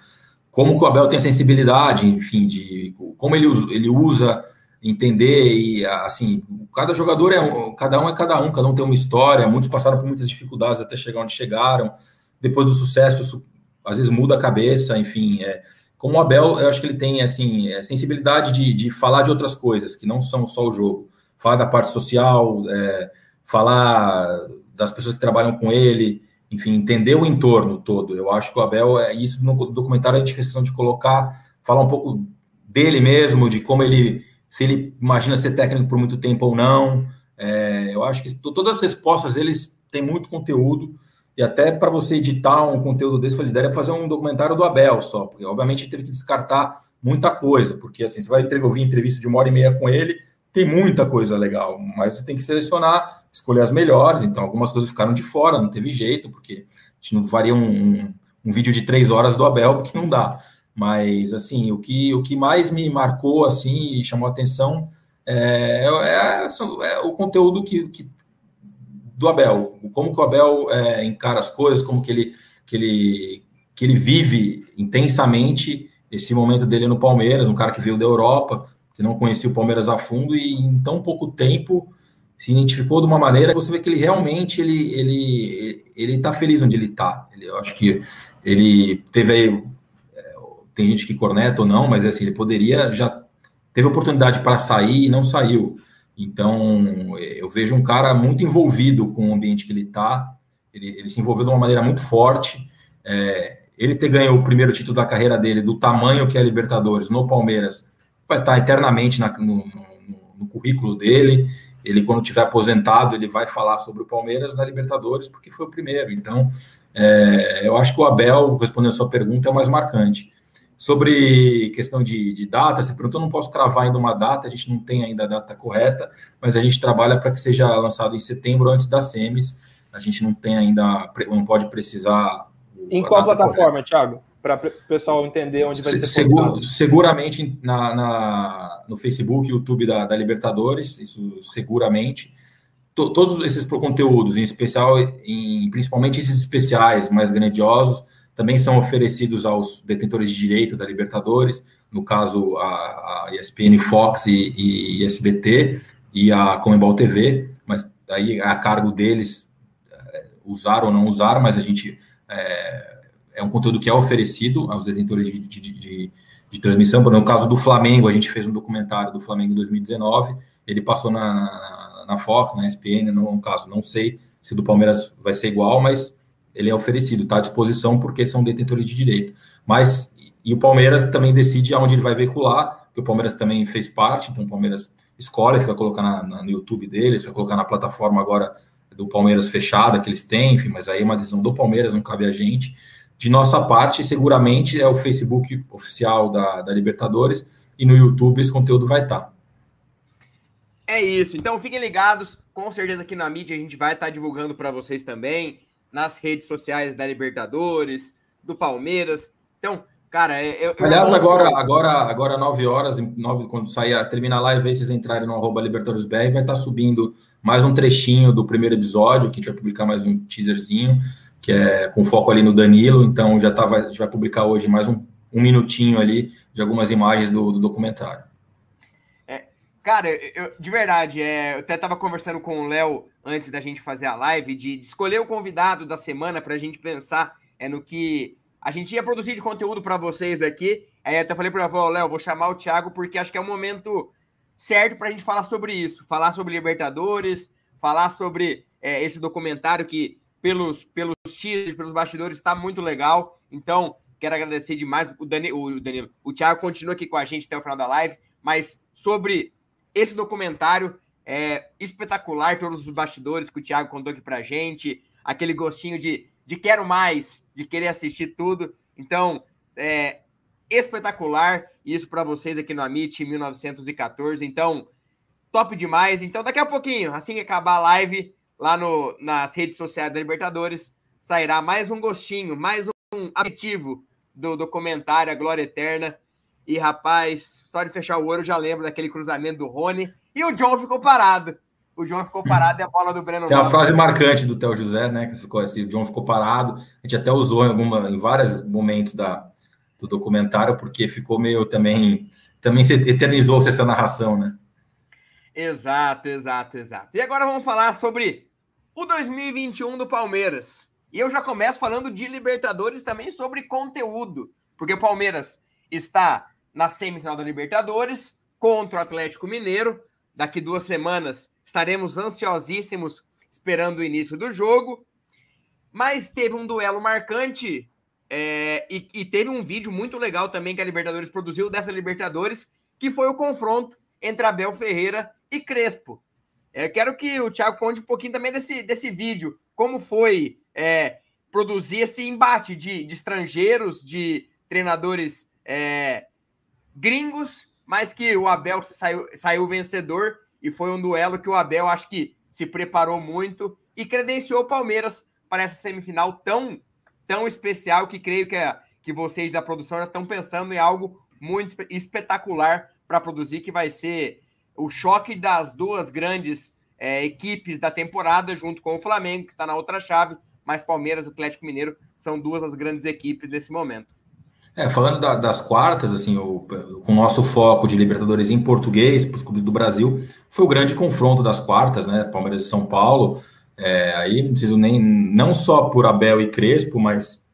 Como o Abel tem sensibilidade, enfim, de como ele usa, ele usa entender e assim, cada jogador é um, cada um é cada um, cada um tem uma história, muitos passaram por muitas dificuldades até chegar onde chegaram. Depois do sucesso, às vezes muda a cabeça, enfim, é, como o Abel, eu acho que ele tem assim, é, sensibilidade de, de falar de outras coisas que não são só o jogo. Falar da parte social, é, falar das pessoas que trabalham com ele, enfim, entender o entorno todo. Eu acho que o Abel, é isso no documentário a gente fez questão de colocar, falar um pouco dele mesmo, de como ele se ele imagina ser técnico por muito tempo ou não. É, eu acho que todas as respostas deles têm muito conteúdo. E até para você editar um conteúdo desse, foi ideia fazer um documentário do Abel só, porque obviamente teve que descartar muita coisa, porque assim, você vai ouvir entrevista de uma hora e meia com ele, tem muita coisa legal, mas você tem que selecionar, escolher as melhores. Então, algumas coisas ficaram de fora, não teve jeito, porque a gente não faria um, um, um vídeo de três horas do Abel, porque não dá. Mas, assim, o que, o que mais me marcou, assim, e chamou atenção é, é, é o conteúdo que, que, do Abel, como que o Abel é, encara as coisas, como que ele, que, ele, que ele vive intensamente esse momento dele no Palmeiras, um cara que veio da Europa, que não conhecia o Palmeiras a fundo e em tão pouco tempo se identificou de uma maneira você vê que ele realmente ele ele ele está feliz onde ele está. Eu acho que ele teve aí é, tem gente que corneta ou não, mas assim ele poderia já teve oportunidade para sair e não saiu. Então eu vejo um cara muito envolvido com o ambiente que ele está. Ele, ele se envolveu de uma maneira muito forte. É, ele ter ganho o primeiro título da carreira dele, do tamanho que é a Libertadores no Palmeiras, vai estar eternamente na, no, no, no, currículo dele. Ele, quando tiver aposentado, ele vai falar sobre o Palmeiras na Libertadores, porque foi o primeiro. Então, é, eu acho que o Abel, respondendo a sua pergunta, é o mais marcante. Sobre questão de, de data, você perguntou, não posso cravar ainda uma data, a gente não tem ainda a data correta, mas a gente trabalha para que seja lançado em setembro, antes das SEMIs. A gente não tem ainda, não pode precisar em qual plataforma, Thiago? Para o pessoal entender onde vai ser Seguro, Seguramente na, na, no Facebook e YouTube da, da, Libertadores, isso seguramente. Todos esses conteúdos, em especial, em, principalmente esses especiais mais grandiosos, também são oferecidos aos detentores de direito da Libertadores, no caso a, a ESPN Fox e, e SBT e a Comembol TV, mas aí é a cargo deles é, usar ou não usar, mas a gente é, é um conteúdo que é oferecido aos detentores de, de, de, de transmissão. No caso do Flamengo, a gente fez um documentário do Flamengo em 2019, ele passou na, na, na Fox, na ESPN, no caso, não sei se do Palmeiras vai ser igual, mas ele é oferecido, está à disposição porque são detentores de direito. Mas, e o Palmeiras também decide aonde ele vai veicular, porque o Palmeiras também fez parte, então o Palmeiras escolhe se vai colocar na, na, no YouTube deles, vai colocar na plataforma agora do Palmeiras fechada que eles têm, enfim, mas aí é uma decisão do Palmeiras, não cabe a gente. De nossa parte, seguramente é o Facebook oficial da, da Libertadores e no YouTube esse conteúdo vai estar. É isso. Então fiquem ligados. Com certeza aqui na mídia a gente vai estar divulgando para vocês também nas redes sociais da Libertadores, do Palmeiras. Então, cara, é, eu, Aliás, eu agora, agora, agora 9 horas, 9, quando sair, terminar a live, aí vocês entrarem no arroba LibertadoresBR, vai estar subindo mais um trechinho do primeiro episódio, que a gente vai publicar mais um teaserzinho, que é com foco ali no Danilo. Então já tá, a gente vai publicar hoje mais um, um minutinho ali de algumas imagens do, do documentário. Cara, eu, de verdade, é, eu até estava conversando com o Léo antes da gente fazer a live, de, de escolher o convidado da semana para a gente pensar é, no que a gente ia produzir de conteúdo para vocês aqui. Aí até falei para o Léo, vou chamar o Thiago porque acho que é um momento certo para a gente falar sobre isso, falar sobre Libertadores, falar sobre é, esse documentário que, pelos, pelos títulos, pelos bastidores, está muito legal. Então, quero agradecer demais o, Dani, o Danilo. O Thiago continua aqui com a gente até o final da live, mas sobre esse documentário é espetacular, todos os bastidores que o Thiago contou aqui a gente, aquele gostinho de, de quero mais, de querer assistir tudo. Então, é, espetacular. Isso para vocês aqui no Amit 1914. Então, top demais. Então, daqui a pouquinho, assim que acabar a live, lá no, nas redes sociais da Libertadores, sairá mais um gostinho, mais um aperitivo do documentário A Glória Eterna. E, rapaz, só de fechar o olho, eu já lembro daquele cruzamento do Rony. E o John ficou parado. O John ficou parado e a bola do Breno. Tem uma frase marcante do Theo José, né? Que ficou assim: o John ficou parado. A gente até usou em, alguma, em vários momentos da, do documentário, porque ficou meio também. Também se eternizou essa narração, né? Exato, exato, exato. E agora vamos falar sobre o 2021 do Palmeiras. E eu já começo falando de Libertadores também sobre conteúdo, porque o Palmeiras está na semifinal da Libertadores contra o Atlético Mineiro. Daqui duas semanas estaremos ansiosíssimos esperando o início do jogo. Mas teve um duelo marcante é, e, e, teve um vídeo muito legal também que a Libertadores produziu dessa Libertadores, que foi o confronto entre Abel Ferreira e Crespo. É, quero que o Thiago conte um pouquinho também desse, desse vídeo, como foi é, produzir esse embate de, de, estrangeiros, de treinadores é, gringos, mas que o Abel saiu, saiu vencedor e foi um duelo que o Abel acho que se preparou muito e credenciou o Palmeiras para essa semifinal tão tão especial que creio que, é, que vocês da produção já estão pensando em algo muito espetacular para produzir, que vai ser o choque das duas grandes é, equipes da temporada, junto com o Flamengo, que está na outra chave, mas Palmeiras e Atlético Mineiro são duas das grandes equipes nesse momento. É, falando da, das quartas, assim, o, com o nosso foco de Libertadores em português, para os clubes do Brasil, foi o grande confronto das quartas, né? Palmeiras e São Paulo. É, aí não preciso nem, não só por Abel e Crespo, mas,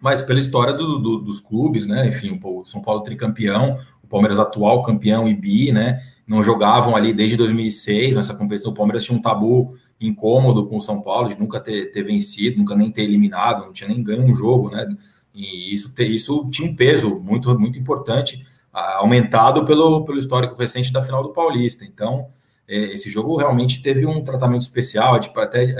mas pela história do, do, dos clubes, né? Enfim, o São Paulo tricampeão, o Palmeiras atual campeão e bi, né? Não jogavam ali desde 2006 nessa competição. O Palmeiras tinha um tabu incômodo com o São Paulo de nunca ter, ter vencido, nunca nem ter eliminado, não tinha nem ganho um jogo, né? E isso, isso tinha um peso muito, muito importante, aumentado pelo, pelo histórico recente da final do Paulista. Então, é, esse jogo realmente teve um tratamento especial, até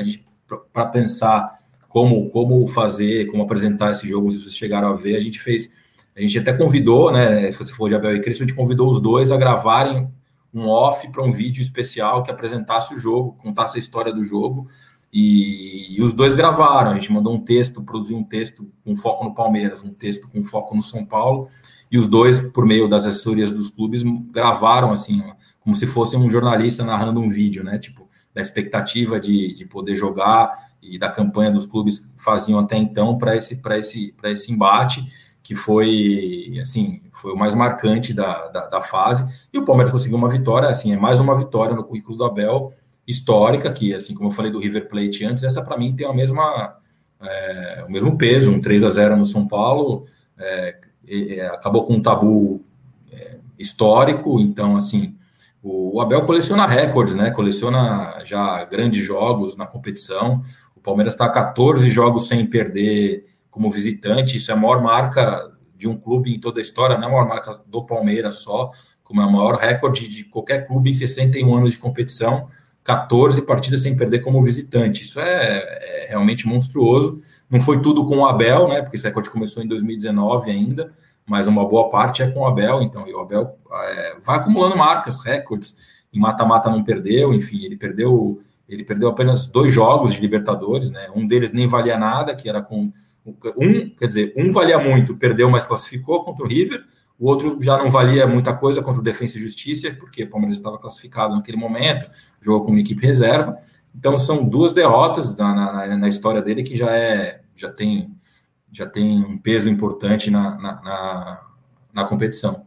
para pensar como, como fazer, como apresentar esse jogo, se vocês chegaram a ver, a gente fez, a gente até convidou, né, se você for de Abel e Crespo, a gente convidou os dois a gravarem um off para um vídeo especial que apresentasse o jogo, contasse a história do jogo, e, e, os dois gravaram. A gente mandou um texto, produziu um texto com foco no Palmeiras, um texto com foco no São Paulo. E os dois, por meio das assessorias dos clubes, gravaram assim, como se fosse um jornalista narrando um vídeo, né? Tipo, da expectativa de, de poder jogar e da campanha dos clubes faziam até então para esse, esse, esse embate, que foi assim, foi o mais marcante da, da, da fase. E o Palmeiras conseguiu uma vitória, assim, é mais uma vitória no currículo do Abel histórica, que, assim como eu falei do River Plate antes, essa para mim tem a mesma, é, o mesmo peso, um 3 a 0 no São Paulo, é, é, acabou com um tabu é, histórico, então, assim, o, o, Abel coleciona recordes, né, coleciona já grandes jogos na competição, o Palmeiras está 14 jogos sem perder como visitante, isso é a maior marca de um clube em toda a história, não é a maior marca do Palmeiras só, como é o maior recorde de qualquer clube em 61 anos de competição, 14 partidas sem perder como visitante. Isso é, é, realmente monstruoso. Não foi tudo com o Abel, né? Porque esse recorde começou em 2019 ainda, mas uma boa parte é com o Abel. Então, e o Abel é, vai acumulando marcas, recordes. Em mata-mata não perdeu, enfim, ele perdeu. Ele perdeu apenas dois jogos de Libertadores, né? Um deles nem valia nada, que era com um, quer dizer, um valia muito, perdeu, mas classificou contra o River o outro já não valia muita coisa contra o Defensa e Justiça, porque o Palmeiras estava classificado naquele momento, jogou com uma equipe reserva. Então são duas derrotas na, na, na história dele que já é já tem já tem um peso importante na, na, na, na competição.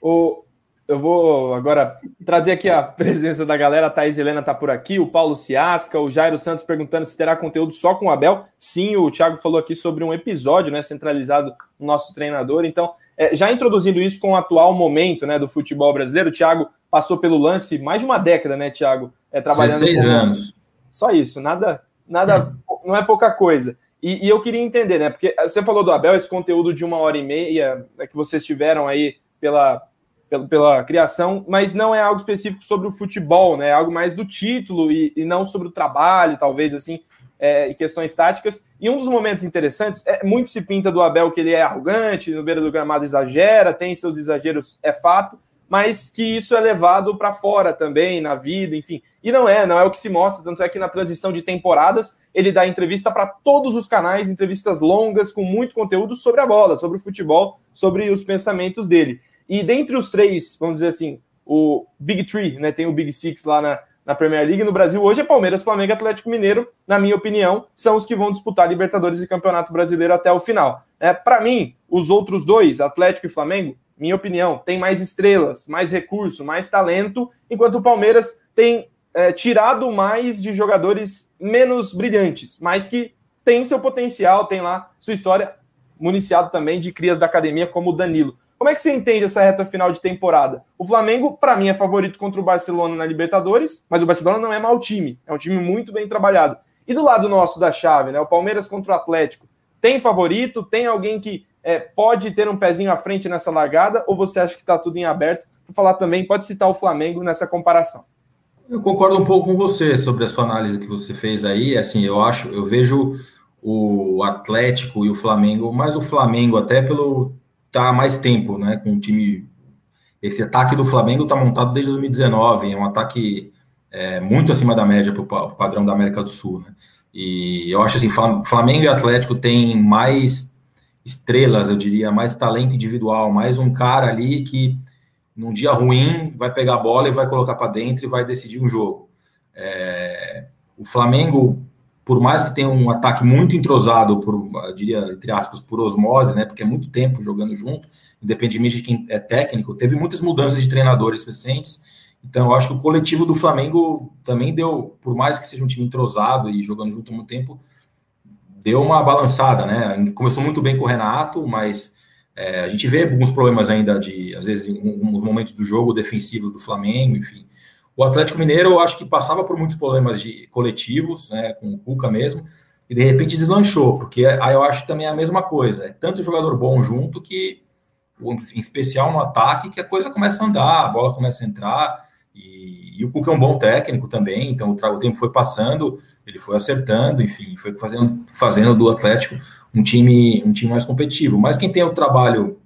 O, eu vou agora trazer aqui a presença da galera. A Thaís Helena está por aqui, o Paulo Ciasca, o Jairo Santos perguntando se terá conteúdo só com o Abel. Sim, o Thiago falou aqui sobre um episódio né, centralizado no nosso treinador. Então, é, já introduzindo isso com o atual momento né, do futebol brasileiro, o Thiago passou pelo lance mais de uma década, né, Thiago? É, trabalhando 16 como... anos. Só isso, nada, nada, é. não é pouca coisa. E, e, eu queria entender, né? Porque você falou do Abel, esse conteúdo de uma hora e meia né, que vocês tiveram aí pela, pela, pela, criação, mas não é algo específico sobre o futebol, né? É algo mais do título e, e não sobre o trabalho, talvez assim é, e questões táticas. E um dos momentos interessantes é muito se pinta do Abel que ele é arrogante, no beira do gramado exagera, tem seus exageros, é fato, mas que isso é levado para fora também, na vida, enfim. E não é, não é o que se mostra, tanto é que na transição de temporadas ele dá entrevista para todos os canais, entrevistas longas, com muito conteúdo sobre a bola, sobre o futebol, sobre os pensamentos dele. E dentre os três, vamos dizer assim, o Big Three, né? Tem o Big Six lá na, na Premier League no Brasil hoje é Palmeiras, Flamengo e Atlético Mineiro, na minha opinião, são os que vão disputar Libertadores e Campeonato Brasileiro até o final. É, Para mim, os outros dois, Atlético e Flamengo, minha opinião, tem mais estrelas, mais recurso, mais talento, enquanto o Palmeiras tem é, tirado mais de jogadores menos brilhantes, mas que tem seu potencial, tem lá sua história, municiado também de crias da academia como o Danilo. Como é que você entende essa reta final de temporada? O Flamengo, para mim, é favorito contra o Barcelona na Libertadores, mas o Barcelona não é mau time, é um time muito bem trabalhado. E do lado nosso da chave, né? O Palmeiras contra o Atlético, tem favorito? Tem alguém que é, pode ter um pezinho à frente nessa largada? Ou você acha que está tudo em aberto? Para falar também, pode citar o Flamengo nessa comparação. Eu concordo um pouco com você sobre a sua análise que você fez aí. Assim, eu acho, eu vejo o Atlético e o Flamengo, mas o Flamengo até pelo tá há mais tempo, né? Com o time. Esse ataque do Flamengo está montado desde 2019, é um ataque é, muito acima da média para o padrão da América do Sul, né? E eu acho assim, Flamengo e Atlético têm mais estrelas, eu diria, mais talento individual, mais um cara ali que num dia ruim vai pegar a bola e vai colocar para dentro e vai decidir um jogo. É, o Flamengo por mais que tenha um ataque muito entrosado, por, diria, entre aspas, por osmose, né? Porque é muito tempo jogando junto, independentemente de quem é técnico, teve muitas mudanças de treinadores recentes. Então, eu acho que o coletivo do Flamengo também deu, por mais que seja um time entrosado e jogando junto há muito tempo, deu uma balançada, né? Começou muito bem com o Renato, mas é, a gente vê alguns problemas ainda de, às vezes, em alguns momentos do jogo defensivos do Flamengo, enfim. O Atlético Mineiro, eu acho que passava por muitos problemas de coletivos, né, com o Cuca mesmo, e de repente deslanchou, porque aí eu acho que também é a mesma coisa. É tanto jogador bom junto que, em especial no ataque, que a coisa começa a andar, a bola começa a entrar. E, e o Cuca é um bom técnico também, então o, tempo foi passando, ele foi acertando, enfim, foi fazendo, fazendo do Atlético um time, um time mais competitivo. Mas quem tem o trabalho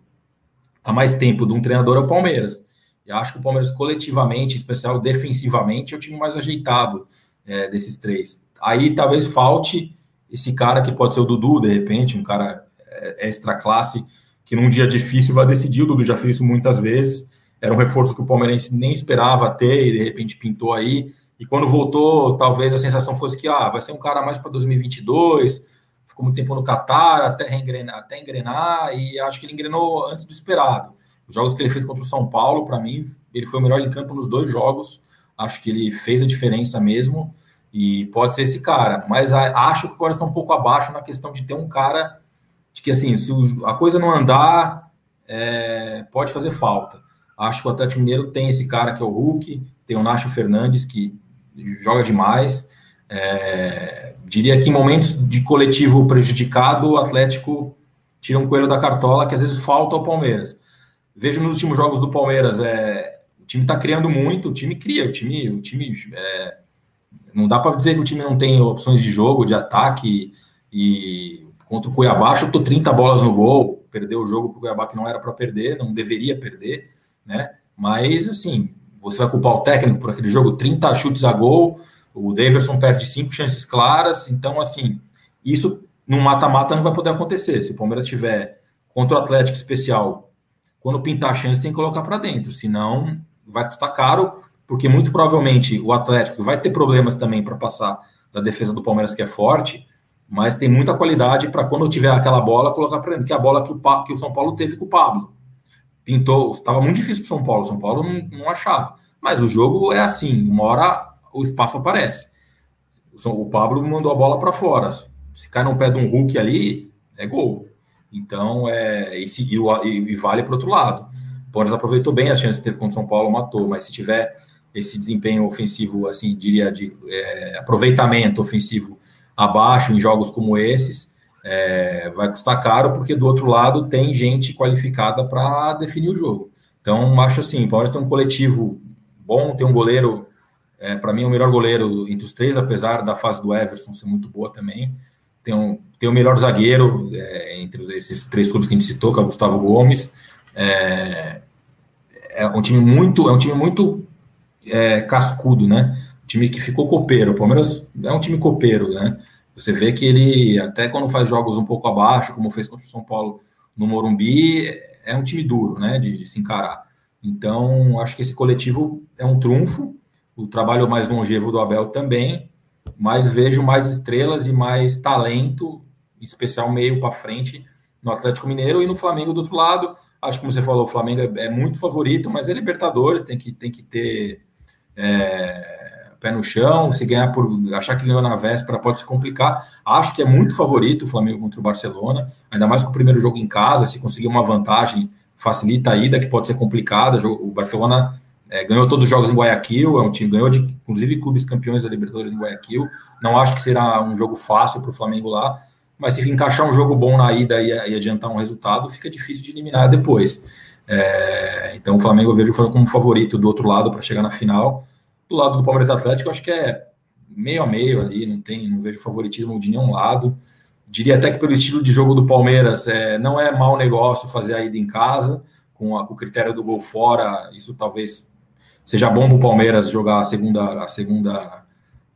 há mais tempo de um treinador é o Palmeiras. E acho que o Palmeiras, coletivamente, em especial defensivamente, é o time mais ajeitado é, desses três. Aí talvez falte esse cara que pode ser o Dudu, de repente, um cara é, extra classe, que num dia difícil vai decidir. O Dudu já fez isso muitas vezes. Era um reforço que o Palmeirense nem esperava ter e de repente pintou aí. E quando voltou, talvez a sensação fosse que ah, vai ser um cara mais para 2022. Ficou muito tempo no Catar até engrenar, até engrenar, e acho que ele engrenou antes do esperado. Os jogos que ele fez contra o São Paulo, para mim, ele foi o melhor em campo nos dois jogos. Acho que ele fez a diferença mesmo e pode ser esse cara. Mas acho que o Palmeiras está um pouco abaixo na questão de ter um cara de que, assim, se a coisa não andar, é, pode fazer falta. Acho que o Atlético Mineiro tem esse cara que é o Hulk, tem o Nacho Fernandes, que joga demais. É, diria que em momentos de coletivo prejudicado, o Atlético tira um coelho da cartola que às vezes falta ao Palmeiras vejo nos últimos jogos do Palmeiras, é, o time está criando muito, o time cria, o time, o time é, não dá para dizer que o time não tem opções de jogo, de ataque e contra o Cuiabá chutou 30 bolas no gol, perdeu o jogo para o Cuiabá que não era para perder, não deveria perder, né? Mas assim, você vai culpar o técnico por aquele jogo, 30 chutes a gol, o Daverson perde cinco chances claras, então assim, isso no mata-mata não vai poder acontecer. Se o Palmeiras tiver contra o Atlético especial quando pintar a chance, tem que colocar para dentro, senão vai custar caro, porque muito provavelmente o Atlético vai ter problemas também para passar da defesa do Palmeiras, que é forte, mas tem muita qualidade para quando tiver aquela bola, colocar para dentro, que é a bola que o, que o São Paulo teve com o Pablo. Pintou, estava muito difícil para o São Paulo, o São Paulo não, não achava. Mas o jogo é assim, uma hora o espaço aparece. O Pablo mandou a bola para fora. Se cai no pé de um Hulk ali, é gol. Então, é, e, e, e vale para outro lado. O Palmeiras aproveitou bem as chances que teve contra o São Paulo, matou, mas se tiver esse desempenho ofensivo, assim, diria, de é, aproveitamento ofensivo abaixo em jogos como esses, é, vai custar caro, porque do outro lado tem gente qualificada para definir o jogo. Então, acho assim, o Palmeiras tem um coletivo bom, tem um goleiro, é, para mim, o melhor goleiro entre os três, apesar da fase do Everson ser muito boa também tem, um, tem o melhor zagueiro é, entre esses três clubes que a gente citou, que é o Gustavo Gomes. É, é um time muito, é um time muito é, cascudo, né? Um time que ficou copeiro. O Palmeiras é um time copeiro, né? Você vê que ele, até quando faz jogos um pouco abaixo, como fez contra o São Paulo no Morumbi, é um time duro, né? De, de se encarar. Então, acho que esse coletivo é um trunfo. O trabalho mais longevo do Abel também mas vejo mais estrelas e mais talento, especial meio para frente, no Atlético Mineiro e no Flamengo do outro lado. Acho que, como você falou, o Flamengo é, é muito favorito, mas é Libertadores, tem que, tem que ter é, pé no chão. Se ganhar por achar que ganhou na véspera, pode se complicar. Acho que é muito favorito o Flamengo contra o Barcelona, ainda mais com o primeiro jogo em casa. Se conseguir uma vantagem, facilita a ida, que pode ser complicada. O Barcelona é, ganhou todos os jogos em Guayaquil, é um time ganhou de, inclusive, clubes campeões da Libertadores em Guayaquil. Não acho que será um jogo fácil para o Flamengo lá, mas se encaixar um jogo bom na ida e, e adiantar um resultado, fica difícil de eliminar depois. É, então o Flamengo eu vejo como favorito do outro lado para chegar na final. Do lado do Palmeiras Atlético, eu acho que é meio a meio ali, não tem, não vejo favoritismo de nenhum lado. Diria até que pelo estilo de jogo do Palmeiras, é, não é mau negócio fazer a ida em casa, com, a, com o critério do gol fora, isso talvez seja bom para o Palmeiras jogar a segunda, a segunda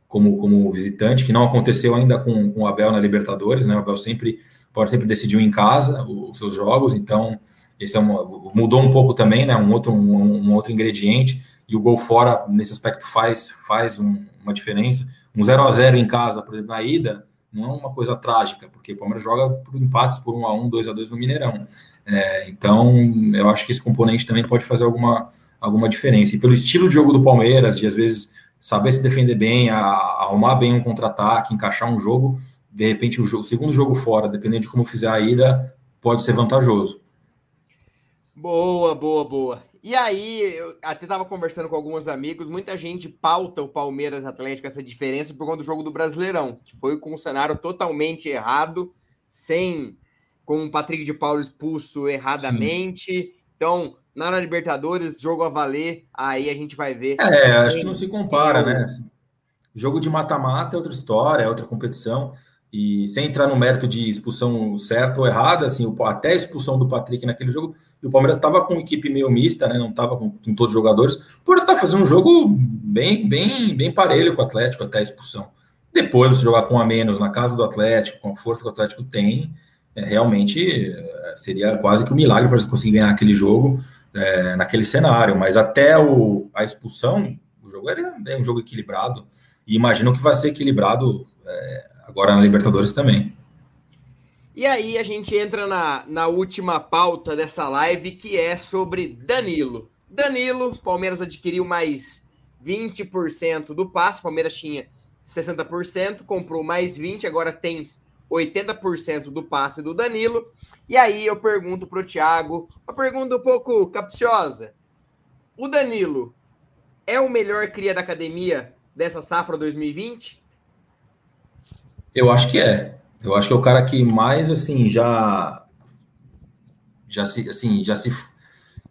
como, como visitante, que não aconteceu ainda com, com o Abel na Libertadores, né? O Abel sempre pode sempre decidiu em casa os seus jogos, então esse é uma, mudou um pouco também, né? Um outro, um, um outro ingrediente e o gol fora nesse aspecto faz faz um, uma diferença. Um 0 a 0 em casa, por exemplo, na ida, não é uma coisa trágica, porque o Palmeiras joga por empates por 1 a 1 2 a 2 no Mineirão. É, então, eu acho que esse componente também pode fazer alguma, alguma diferença. E pelo estilo de jogo do Palmeiras, de às vezes saber se defender bem, a, arrumar bem um contra-ataque, encaixar um jogo, de repente o, jogo, o segundo jogo fora, dependendo de como fizer a ida, pode ser vantajoso. Boa, boa, boa. E aí, eu até estava conversando com alguns amigos, muita gente pauta o Palmeiras Atlético, essa diferença, por conta do jogo do Brasileirão, que foi com um cenário totalmente errado, sem com o Patrick de Paulo expulso erradamente. Sim. Então, na Libertadores, jogo a valer, aí a gente vai ver. É, acho que não se compara, né? Jogo de mata-mata é outra história, é outra competição. E sem entrar no mérito de expulsão certa ou errada, assim, até a expulsão do Patrick naquele jogo, e o Palmeiras estava com equipe meio mista, né? Não estava com, com, todos os jogadores. O Palmeiras estava fazendo um jogo bem, bem, bem parelho com o Atlético até a expulsão. Depois, você jogar com a menos na casa do Atlético, com a força que o Atlético tem, é, realmente é, seria quase que um milagre para eles conseguir ganhar aquele jogo é, naquele cenário. Mas até o, a expulsão, o jogo era é um jogo equilibrado. E imagino que vai ser equilibrado é, agora na Libertadores também. E aí a gente entra na, na última pauta dessa live, que é sobre Danilo. Danilo, Palmeiras adquiriu mais 20% do passe, Palmeiras tinha 60%, comprou mais 20%, agora tem 80% do passe do Danilo. E aí eu pergunto para o Thiago, uma pergunta um pouco capciosa. O Danilo é o melhor cria da academia dessa safra 2020? Eu acho que é. Eu acho que é o cara que mais assim já já se assim já se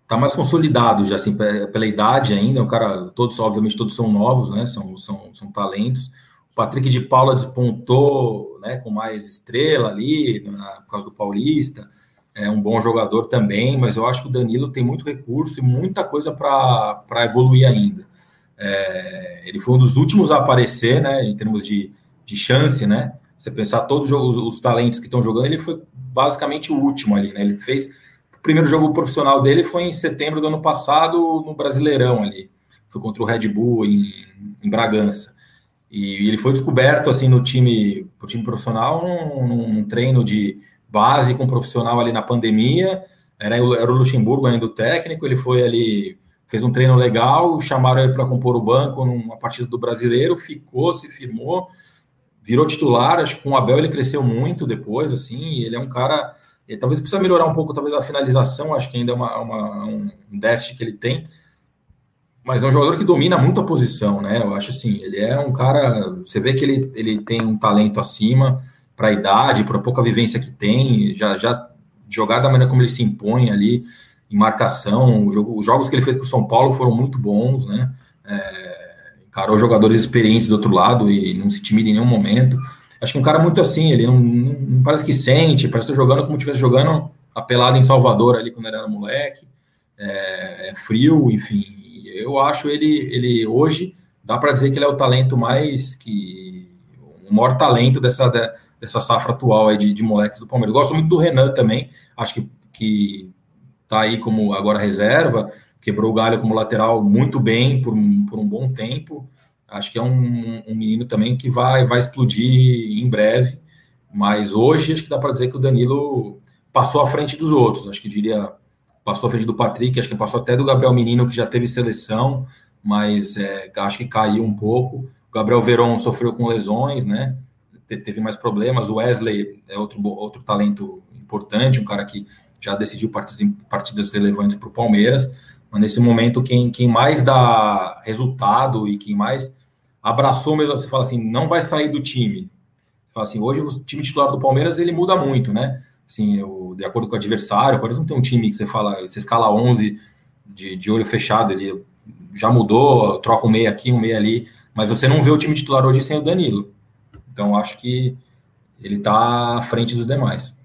tá mais consolidado já assim pela idade ainda. O cara todos obviamente todos são novos, né? São são, são talentos. O Patrick de Paula despontou, né? Com mais estrela ali na, por causa do Paulista. É um bom jogador também, mas eu acho que o Danilo tem muito recurso e muita coisa para evoluir ainda. É, ele foi um dos últimos a aparecer, né? Em termos de de chance, né? Você pensar todos os, os talentos que estão jogando, ele foi basicamente o último ali, né? Ele fez o primeiro jogo profissional dele foi em setembro do ano passado no Brasileirão ali, foi contra o Red Bull em, em Bragança. E ele foi descoberto assim no time, pro time profissional, num, num treino de base com profissional ali na pandemia. Era, era o Luxemburgo ainda o técnico, ele foi ali, fez um treino legal, chamaram ele para compor o banco numa partida do brasileiro, ficou, se firmou virou titular, acho que com o Abel ele cresceu muito depois, assim, ele é um cara, ele, talvez precisa melhorar um pouco, talvez a finalização, acho que ainda é uma, uma, um déficit que ele tem, mas é um jogador que domina muito a posição, né, eu acho assim, ele é um cara, você vê que ele, ele tem um talento acima para a idade, para a pouca vivência que tem, já, já jogar da maneira como ele se impõe ali, em marcação, jogo, os jogos que ele fez com o São Paulo foram muito bons, né, é, encarou jogadores experientes do outro lado e não se intimida em nenhum momento. Acho que um cara muito assim, ele não, não parece que sente, parece estar jogando como estivesse jogando a pelada em Salvador ali quando ele era moleque. É, é frio, enfim. Eu acho ele, ele hoje, dá para dizer que ele é o talento mais que. o maior talento dessa, dessa safra atual aí de, de moleques do Palmeiras. Gosto muito do Renan também, acho que, que tá aí como agora reserva quebrou o galho como lateral muito bem por por um bom tempo. Acho que é um, um menino também que vai, vai explodir em breve. Mas hoje acho que dá para dizer que o Danilo passou à frente dos outros. Acho que diria passou à frente do Patrick, acho que passou até do Gabriel Menino, que já teve seleção, mas é, acho que caiu um pouco. O Gabriel Veron sofreu com lesões, né? Teve mais problemas. O Wesley é outro, outro talento importante, um cara que já decidiu partidas, partidas relevantes para o Palmeiras. Mas nesse momento, quem, quem mais dá resultado e quem mais abraçou mesmo, você fala assim, não vai sair do time. Fala assim, hoje o time titular do Palmeiras, ele muda muito, né? Assim, eu, de acordo com o adversário, por exemplo, tem um time que você fala, você escala 11 de, de olho fechado, ele já mudou, troca um meia aqui, um meia ali, mas você não vê o time titular hoje sem o Danilo. Então, acho que ele está à frente dos demais.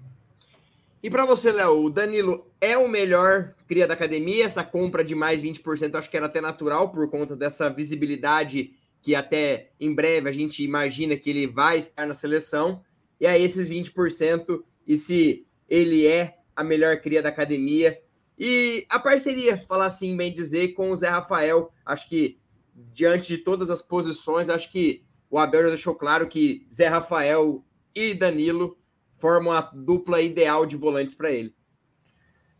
E para você, Léo, o Danilo é o melhor cria da academia? Essa compra de mais 20% acho que era até natural por conta dessa visibilidade que até em breve a gente imagina que ele vai estar na seleção. E aí esses 20% e se ele é a melhor cria da academia. E a parceria, falar assim, bem dizer, com o Zé Rafael, acho que diante de todas as posições, acho que o Abel já deixou claro que Zé Rafael e Danilo formam a dupla ideal de volantes para ele.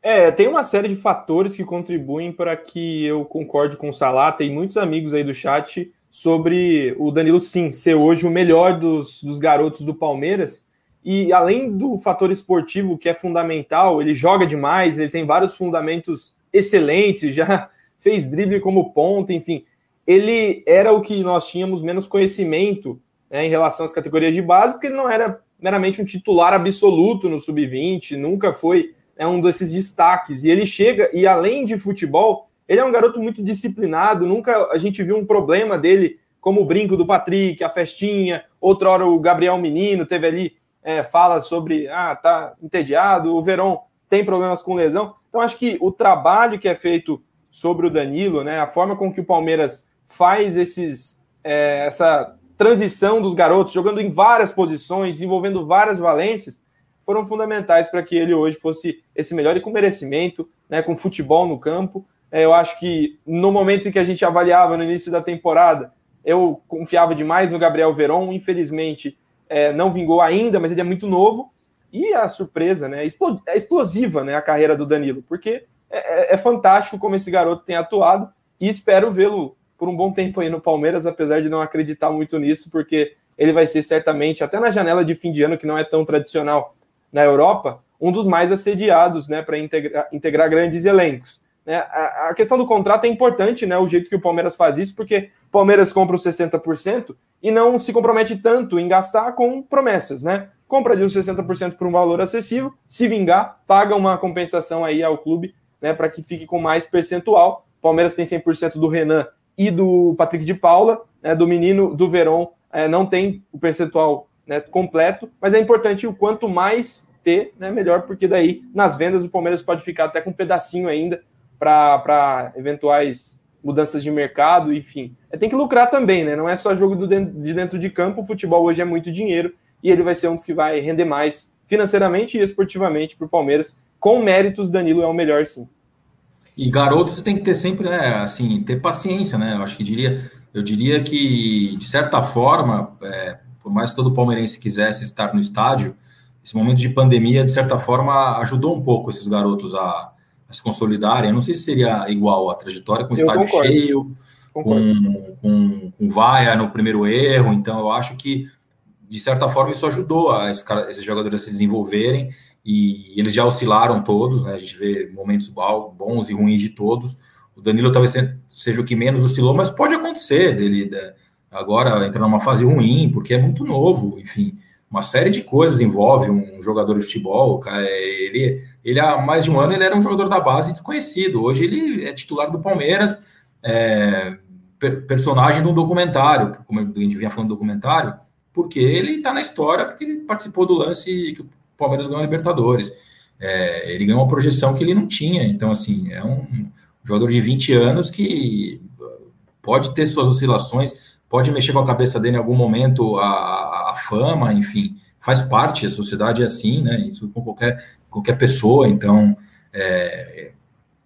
É, tem uma série de fatores que contribuem para que eu concorde com o Salah. Tem muitos amigos aí do chat sobre o Danilo, sim, ser hoje o melhor dos, dos garotos do Palmeiras. E além do fator esportivo, que é fundamental, ele joga demais, ele tem vários fundamentos excelentes, já fez drible como ponta, enfim. Ele era o que nós tínhamos menos conhecimento né, em relação às categorias de base, porque ele não era meramente um titular absoluto no sub-20, nunca foi é um desses destaques. E ele chega, e além de futebol, ele é um garoto muito disciplinado, nunca a gente viu um problema dele, como o brinco do Patrick, a festinha, outra hora o Gabriel Menino teve ali, é, fala sobre, ah, tá entediado, o Verón tem problemas com lesão. Então, acho que o trabalho que é feito sobre o Danilo, né, a forma com que o Palmeiras faz esses, é, essa transição dos garotos, jogando em várias posições, desenvolvendo várias valências, foram fundamentais para que ele hoje fosse esse melhor e com merecimento, né, com futebol no campo. É, eu acho que no momento em que a gente avaliava no início da temporada, eu confiava demais no Gabriel Veron, infelizmente é, não vingou ainda, mas ele é muito novo. E a surpresa, né, é explosiva né, a carreira do Danilo, porque é, é, é fantástico como esse garoto tem atuado e espero vê-lo por um bom tempo aí no Palmeiras, apesar de não acreditar muito nisso, porque ele vai ser certamente, até na janela de fim de ano, que não é tão tradicional na Europa, um dos mais assediados né, para integrar, integrar grandes elencos. Né? A, a, questão do contrato é importante, né, o jeito que o Palmeiras faz isso, porque o Palmeiras compra os 60% e não se compromete tanto em gastar com promessas. Né? Compra ali os 60% por um valor acessível, se vingar, paga uma compensação aí ao clube né, para que fique com mais percentual. Palmeiras tem 100% do Renan e do Patrick de Paula, né, do menino do Verón, é, não tem o percentual né, completo, mas é importante o quanto mais ter, né, melhor, porque daí nas vendas o Palmeiras pode ficar até com um pedacinho ainda para eventuais mudanças de mercado, enfim. É, tem que lucrar também, né? Não é só jogo do de dentro de campo, o futebol hoje é muito dinheiro e ele vai ser um dos que vai render mais financeiramente e esportivamente para o Palmeiras. Com méritos, Danilo é o melhor sim. E garoto você tem que ter sempre, né, assim, ter paciência, né? Eu acho que diria, eu diria que de certa forma, é, por mais que todo palmeirense quisesse estar no estádio, esse momento de pandemia de certa forma ajudou um pouco esses garotos a se consolidarem. Eu não sei se seria igual a trajetória com o estádio concordo. cheio, com, com, com vaia no primeiro erro. Então eu acho que de certa forma isso ajudou a esses jogadores a se desenvolverem e eles já oscilaram todos, né? A gente vê momentos bons e ruins de todos. O Danilo talvez seja o que menos oscilou, mas pode acontecer dele agora entrar numa fase ruim, porque é muito novo, enfim, uma série de coisas envolve um jogador de futebol. Ele, ele há mais de um ano ele era um jogador da base desconhecido. Hoje ele é titular do Palmeiras, é, personagem de um documentário, como a gente vinha falando do documentário, porque ele está na história, porque ele participou do lance que o Palmeiras ganhou a Libertadores. É, ele ganhou uma projeção que ele não tinha. Então, assim, é um jogador de 20 anos que pode ter suas oscilações, pode mexer com a cabeça dele em algum momento a, a fama, enfim, faz parte, a sociedade é assim, né? Isso com qualquer, qualquer pessoa, então é,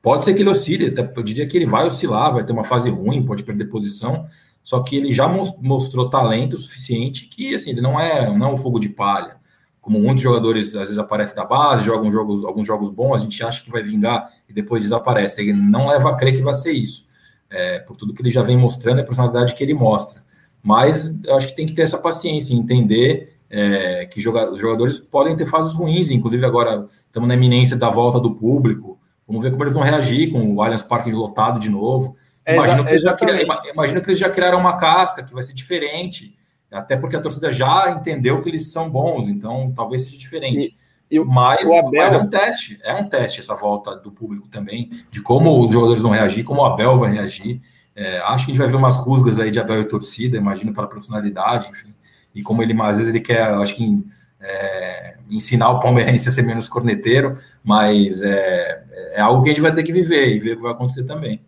pode ser que ele oscile, até, eu diria que ele vai oscilar, vai ter uma fase ruim, pode perder posição, só que ele já mostrou talento suficiente que assim, ele não é, não é um fogo de palha como muitos jogadores às vezes aparecem da base, jogam jogos, alguns jogos bons, a gente acha que vai vingar e depois desaparece. Ele não leva a crer que vai ser isso, é, por tudo que ele já vem mostrando a personalidade que ele mostra. Mas eu acho que tem que ter essa paciência, entender é, que joga, os jogadores podem ter fases ruins, inclusive agora estamos na iminência da volta do público. Vamos ver como eles vão reagir com o Allianz Parque lotado de novo. É, imagino, que já, imagino que eles já criaram uma casca que vai ser diferente até porque a torcida já entendeu que eles são bons, então talvez seja diferente. E, e mas, Abel... mas, é um teste, é um teste essa volta do público também, de como os jogadores vão reagir, como o Abel vai reagir. É, acho que a gente vai ver umas rusgas aí de Abel e torcida, imagino, para personalidade, enfim. E como ele, às vezes, ele quer, acho que, é, ensinar o palmeirense a ser menos corneteiro, mas é, é algo que a gente vai ter que viver e ver o que vai acontecer também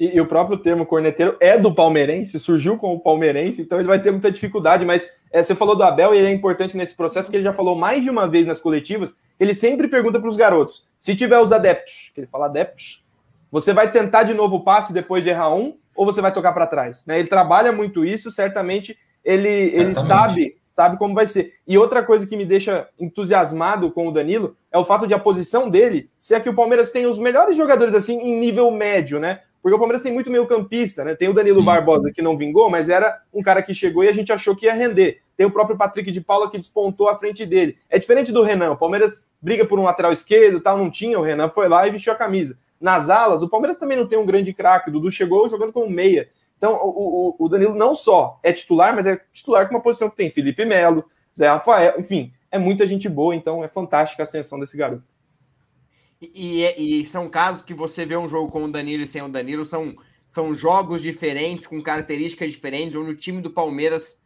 e, e, o próprio termo corneteiro é do palmeirense, surgiu com o palmeirense, então ele vai ter muita dificuldade. Mas é, você falou do Abel e ele é importante nesse processo, porque ele já falou mais de uma vez nas coletivas. Ele sempre pergunta para os garotos: se tiver os adeptos, que ele fala adeptos, você vai tentar de novo o passe depois de errar um, ou você vai tocar para trás? Né? Ele trabalha muito isso, certamente ele, ele sabe sabe como vai ser. E outra coisa que me deixa entusiasmado com o Danilo é o fato de a posição dele ser que o Palmeiras tem os melhores jogadores assim em nível médio, né? Porque o Palmeiras tem muito meio campista, né? Tem o Danilo Sim. Barbosa que não vingou, mas era um cara que chegou e a gente achou que ia render. Tem o próprio Patrick de Paula que despontou à frente dele. É diferente do Renan. O Palmeiras briga por um lateral esquerdo, tal, não tinha. O Renan foi lá e vestiu a camisa. Nas alas, o Palmeiras também não tem um grande craque. O Dudu chegou jogando como meia. Então, o, o, o, Danilo não só é titular, mas é titular com uma posição que tem Felipe Melo, Zé Rafael, enfim, é muita gente boa, então é fantástica a ascensão desse garoto. E, e, e, são casos que você vê um jogo com o Danilo e sem o Danilo, são, são jogos diferentes, com características diferentes, onde o time do Palmeiras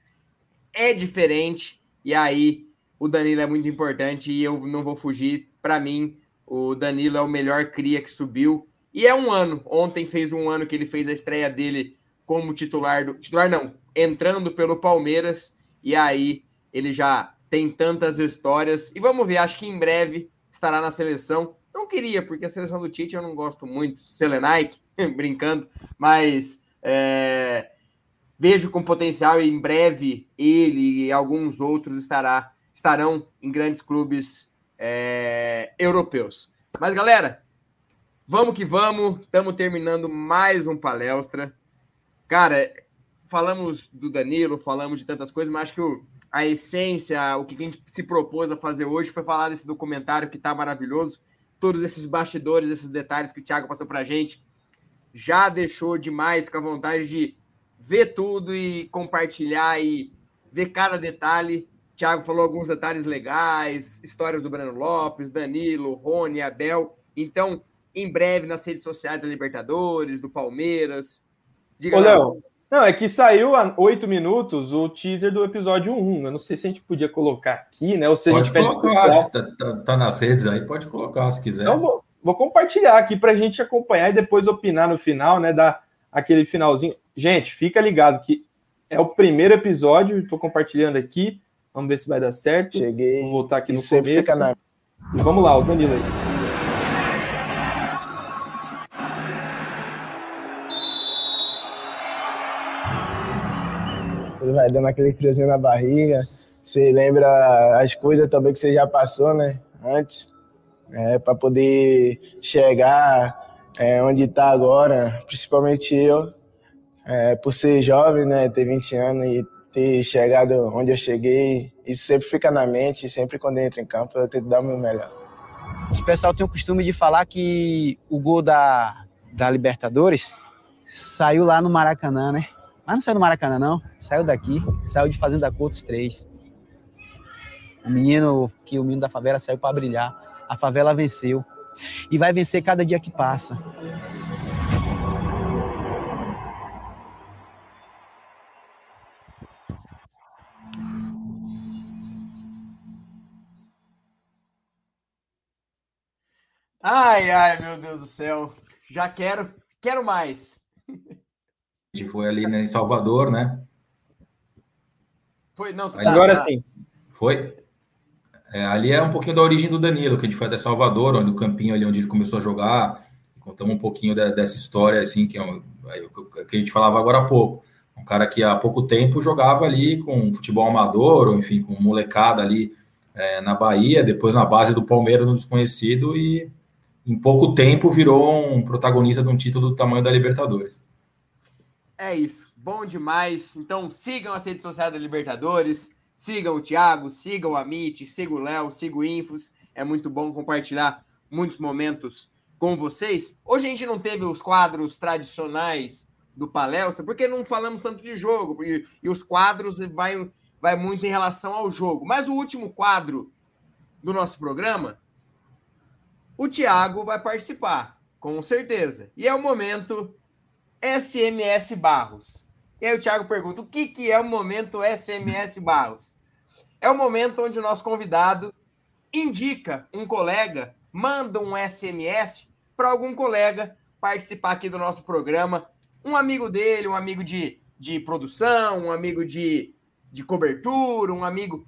é diferente, e aí o Danilo é muito importante e eu não vou fugir. Para mim, o Danilo é o melhor cria que subiu. E é um ano. Ontem fez um ano que ele fez a estreia dele como titular do titular não, entrando pelo Palmeiras e aí ele já tem tantas histórias e vamos ver, acho que em breve estará na seleção. Não queria, porque a seleção do Tite eu não gosto muito, Selenaik, brincando, mas é, vejo com potencial e em breve ele e alguns outros estará, estarão em grandes clubes é, europeus. Mas galera, vamos que vamos, estamos terminando mais um palestra. Cara, falamos do Danilo, falamos de tantas coisas, mas acho que o, a essência, o que a gente se propôs a fazer hoje foi falar desse documentário que tá maravilhoso. Todos esses bastidores, esses detalhes que o Thiago passou pra gente. Já deixou demais com a vontade de ver tudo e compartilhar e ver cada detalhe. O Thiago falou alguns detalhes legais, histórias do Breno Lopes, Danilo, Rony, Abel. Então, em breve nas redes sociais da Libertadores, do Palmeiras, Diga Ô, Léo, não, é que saiu há oito minutos o teaser do episódio 1. Eu não sei se a gente podia colocar aqui, né? Ou se pode colocar, tá, tá, tá, nas redes aí, pode colocar se quiser. Então, vou, vou compartilhar aqui para a gente acompanhar e depois opinar no final, né? Dar aquele finalzinho. Gente, fica ligado que é o primeiro episódio, estou compartilhando aqui. Vamos ver se vai dar certo. Cheguei. Vou voltar aqui no começo. Na... E vamos lá, o Danilo aí. Vai dando aquele friozinho na barriga. Você lembra as coisas também que você já passou, né? Antes, é, para poder chegar é, onde está agora, principalmente eu, é, por ser jovem, né? Ter 20 anos e ter chegado onde eu cheguei, isso sempre fica na mente, sempre quando eu entro em campo eu tento dar o meu melhor. O pessoal tem o costume de falar que o gol da, da Libertadores saiu lá no Maracanã, né? Mas não saiu do Maracanã, não. Saiu daqui, saiu de Fazenda Coutos 3. O menino, que o menino da favela saiu para brilhar. A favela venceu. E vai vencer cada dia que passa. Ai, ai, meu Deus do céu. Já quero, quero mais. A gente foi ali né, em Salvador, né? Foi, não, tá, Agora tá. sim. Foi? É, ali é um pouquinho da origem do Danilo, que a gente foi até Salvador, onde o campinho ali onde ele começou a jogar. Contamos um pouquinho da, dessa história, assim, que, é um, que a gente falava agora há pouco. Um cara que há pouco tempo jogava ali com futebol amador, ou enfim, com molecada ali é, na Bahia, depois na base do Palmeiras no desconhecido, e em pouco tempo virou um protagonista de um título do tamanho da Libertadores. É isso. Bom demais. Então sigam as redes sociais da Libertadores. Sigam o Thiago, sigam o Amit, sigam o Léo, sigam o Infos. É muito bom compartilhar muitos momentos com vocês. Hoje a gente não teve os quadros tradicionais do palestra, porque não falamos tanto de jogo, e, e os quadros vai, vai muito em relação ao jogo. Mas o último quadro do nosso programa, o Thiago vai participar, com certeza. E é o momento SMS Barros. E aí o Thiago pergunta: o que, que é o momento SMS Barros? É o momento onde o nosso convidado indica um colega, manda um SMS para algum colega participar aqui do nosso programa. Um amigo dele, um amigo de, de produção, um amigo de, de cobertura, um amigo.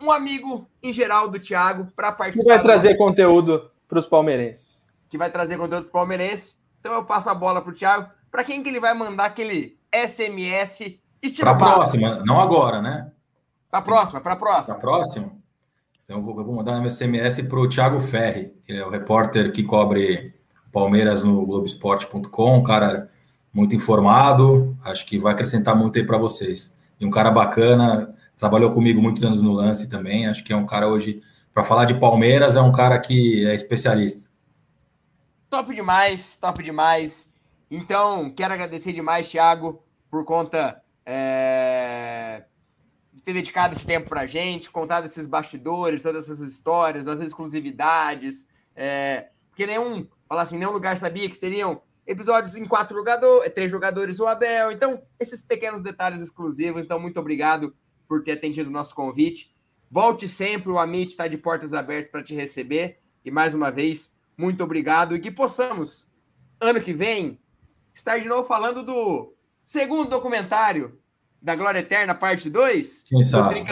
Um amigo em geral do Thiago para participar. Que vai trazer conteúdo para os palmeirenses. Que vai trazer conteúdo para os palmeirenses. Então eu passo a bola para o Thiago para quem que ele vai mandar aquele SMS Para a próxima, não agora, né? Para a próxima, para a próxima. Para a próxima? Então eu vou, eu vou mandar meu SMS para o Thiago Ferri, que é o repórter que cobre Palmeiras no Globoesporte.com, um cara muito informado, acho que vai acrescentar muito aí para vocês. E um cara bacana, trabalhou comigo muitos anos no lance também, acho que é um cara hoje, para falar de Palmeiras, é um cara que é especialista. Top demais, top demais. Então, quero agradecer demais, Thiago, por conta é, de ter dedicado esse tempo para a gente, contado esses bastidores, todas essas histórias, as exclusividades. É, porque nenhum, falar assim, nenhum lugar sabia que seriam episódios em quatro jogadores, três jogadores o Abel. Então, esses pequenos detalhes exclusivos. Então, muito obrigado por ter atendido o nosso convite. Volte sempre, o Amit está de portas abertas para te receber. E mais uma vez, muito obrigado e que possamos, ano que vem, estar de novo falando do segundo documentário da Glória Eterna, parte 2. Quem sabe?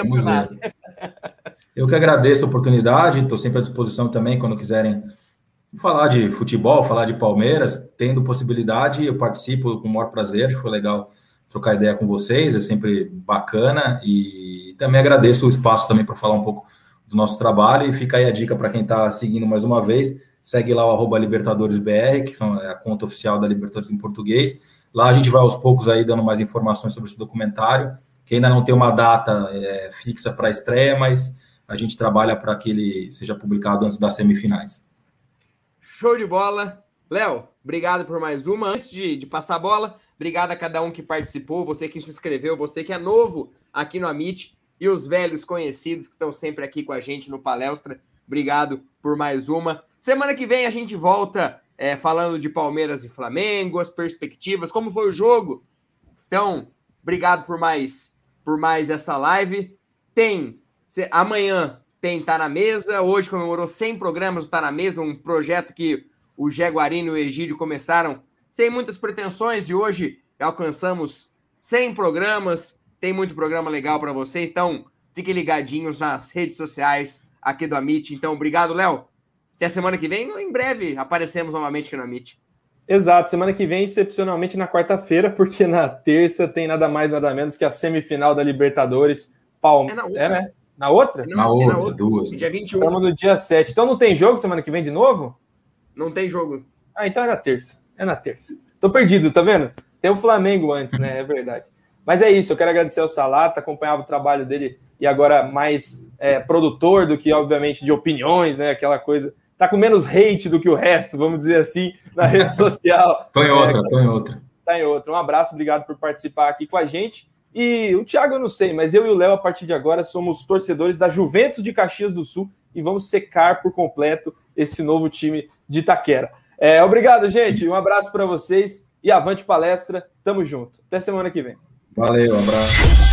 Eu que agradeço a oportunidade, estou sempre à disposição também quando quiserem falar de futebol, falar de Palmeiras, tendo possibilidade, eu participo com o maior prazer, foi legal trocar ideia com vocês, é sempre bacana e também agradeço o espaço também para falar um pouco do nosso trabalho e fica aí a dica para quem está seguindo mais uma vez, segue lá o LibertadoresBR, que são, é a conta oficial da Libertadores em português, lá a gente vai aos poucos aí dando mais informações sobre esse documentário, que ainda não tem uma data é, fixa para estreia, mas a gente trabalha para que ele seja publicado antes das semifinais. Show de bola. Léo, obrigado por mais uma. Antes de, de, passar a bola, obrigado a cada um que participou, você que se inscreveu, você que é novo aqui no Amit e os velhos conhecidos que estão sempre aqui com a gente no Palestra. Obrigado por mais uma. Semana que vem a gente volta é, falando de Palmeiras e Flamengo, as perspectivas, como foi o jogo. Então, obrigado por mais por mais essa live. Tem amanhã tem Tá na Mesa. Hoje comemorou 100 programas do Tá na Mesa, um projeto que o Jaguarino e o Egídio começaram sem muitas pretensões e hoje alcançamos 100 programas. Tem muito programa legal para vocês, então fiquem ligadinhos nas redes sociais aqui do Amit. Então, obrigado, Léo. Até semana que vem, em breve aparecemos novamente aqui no Amit. Exato, semana que vem, excepcionalmente na quarta-feira, porque na terça tem nada mais, nada menos que a semifinal da Libertadores. Palmeiras. É, é, né? Na outra? Não, na, outra, na outra, duas. Dia 21. Estamos no dia 7. Então não tem jogo semana que vem de novo? Não tem jogo. Ah, então é na terça. É na terça. Tô perdido, tá vendo? Tem o Flamengo antes, né? É verdade. Mas é isso, eu quero agradecer ao Salata, acompanhava o trabalho dele e agora mais é, produtor do que, obviamente, de opiniões, né? Aquela coisa. Tá com menos hate do que o resto, vamos dizer assim, na rede social. tô em outra, é, tô em outra. Tá em outra. Um abraço, obrigado por participar aqui com a gente. E o Thiago eu não sei, mas eu e o Léo, a partir de agora, somos torcedores da Juventus de Caxias do Sul e vamos secar por completo esse novo time de Itaquera. É, obrigado, gente. Um abraço para vocês e avante palestra. Tamo junto. Até semana que vem. Valeu, um abraço.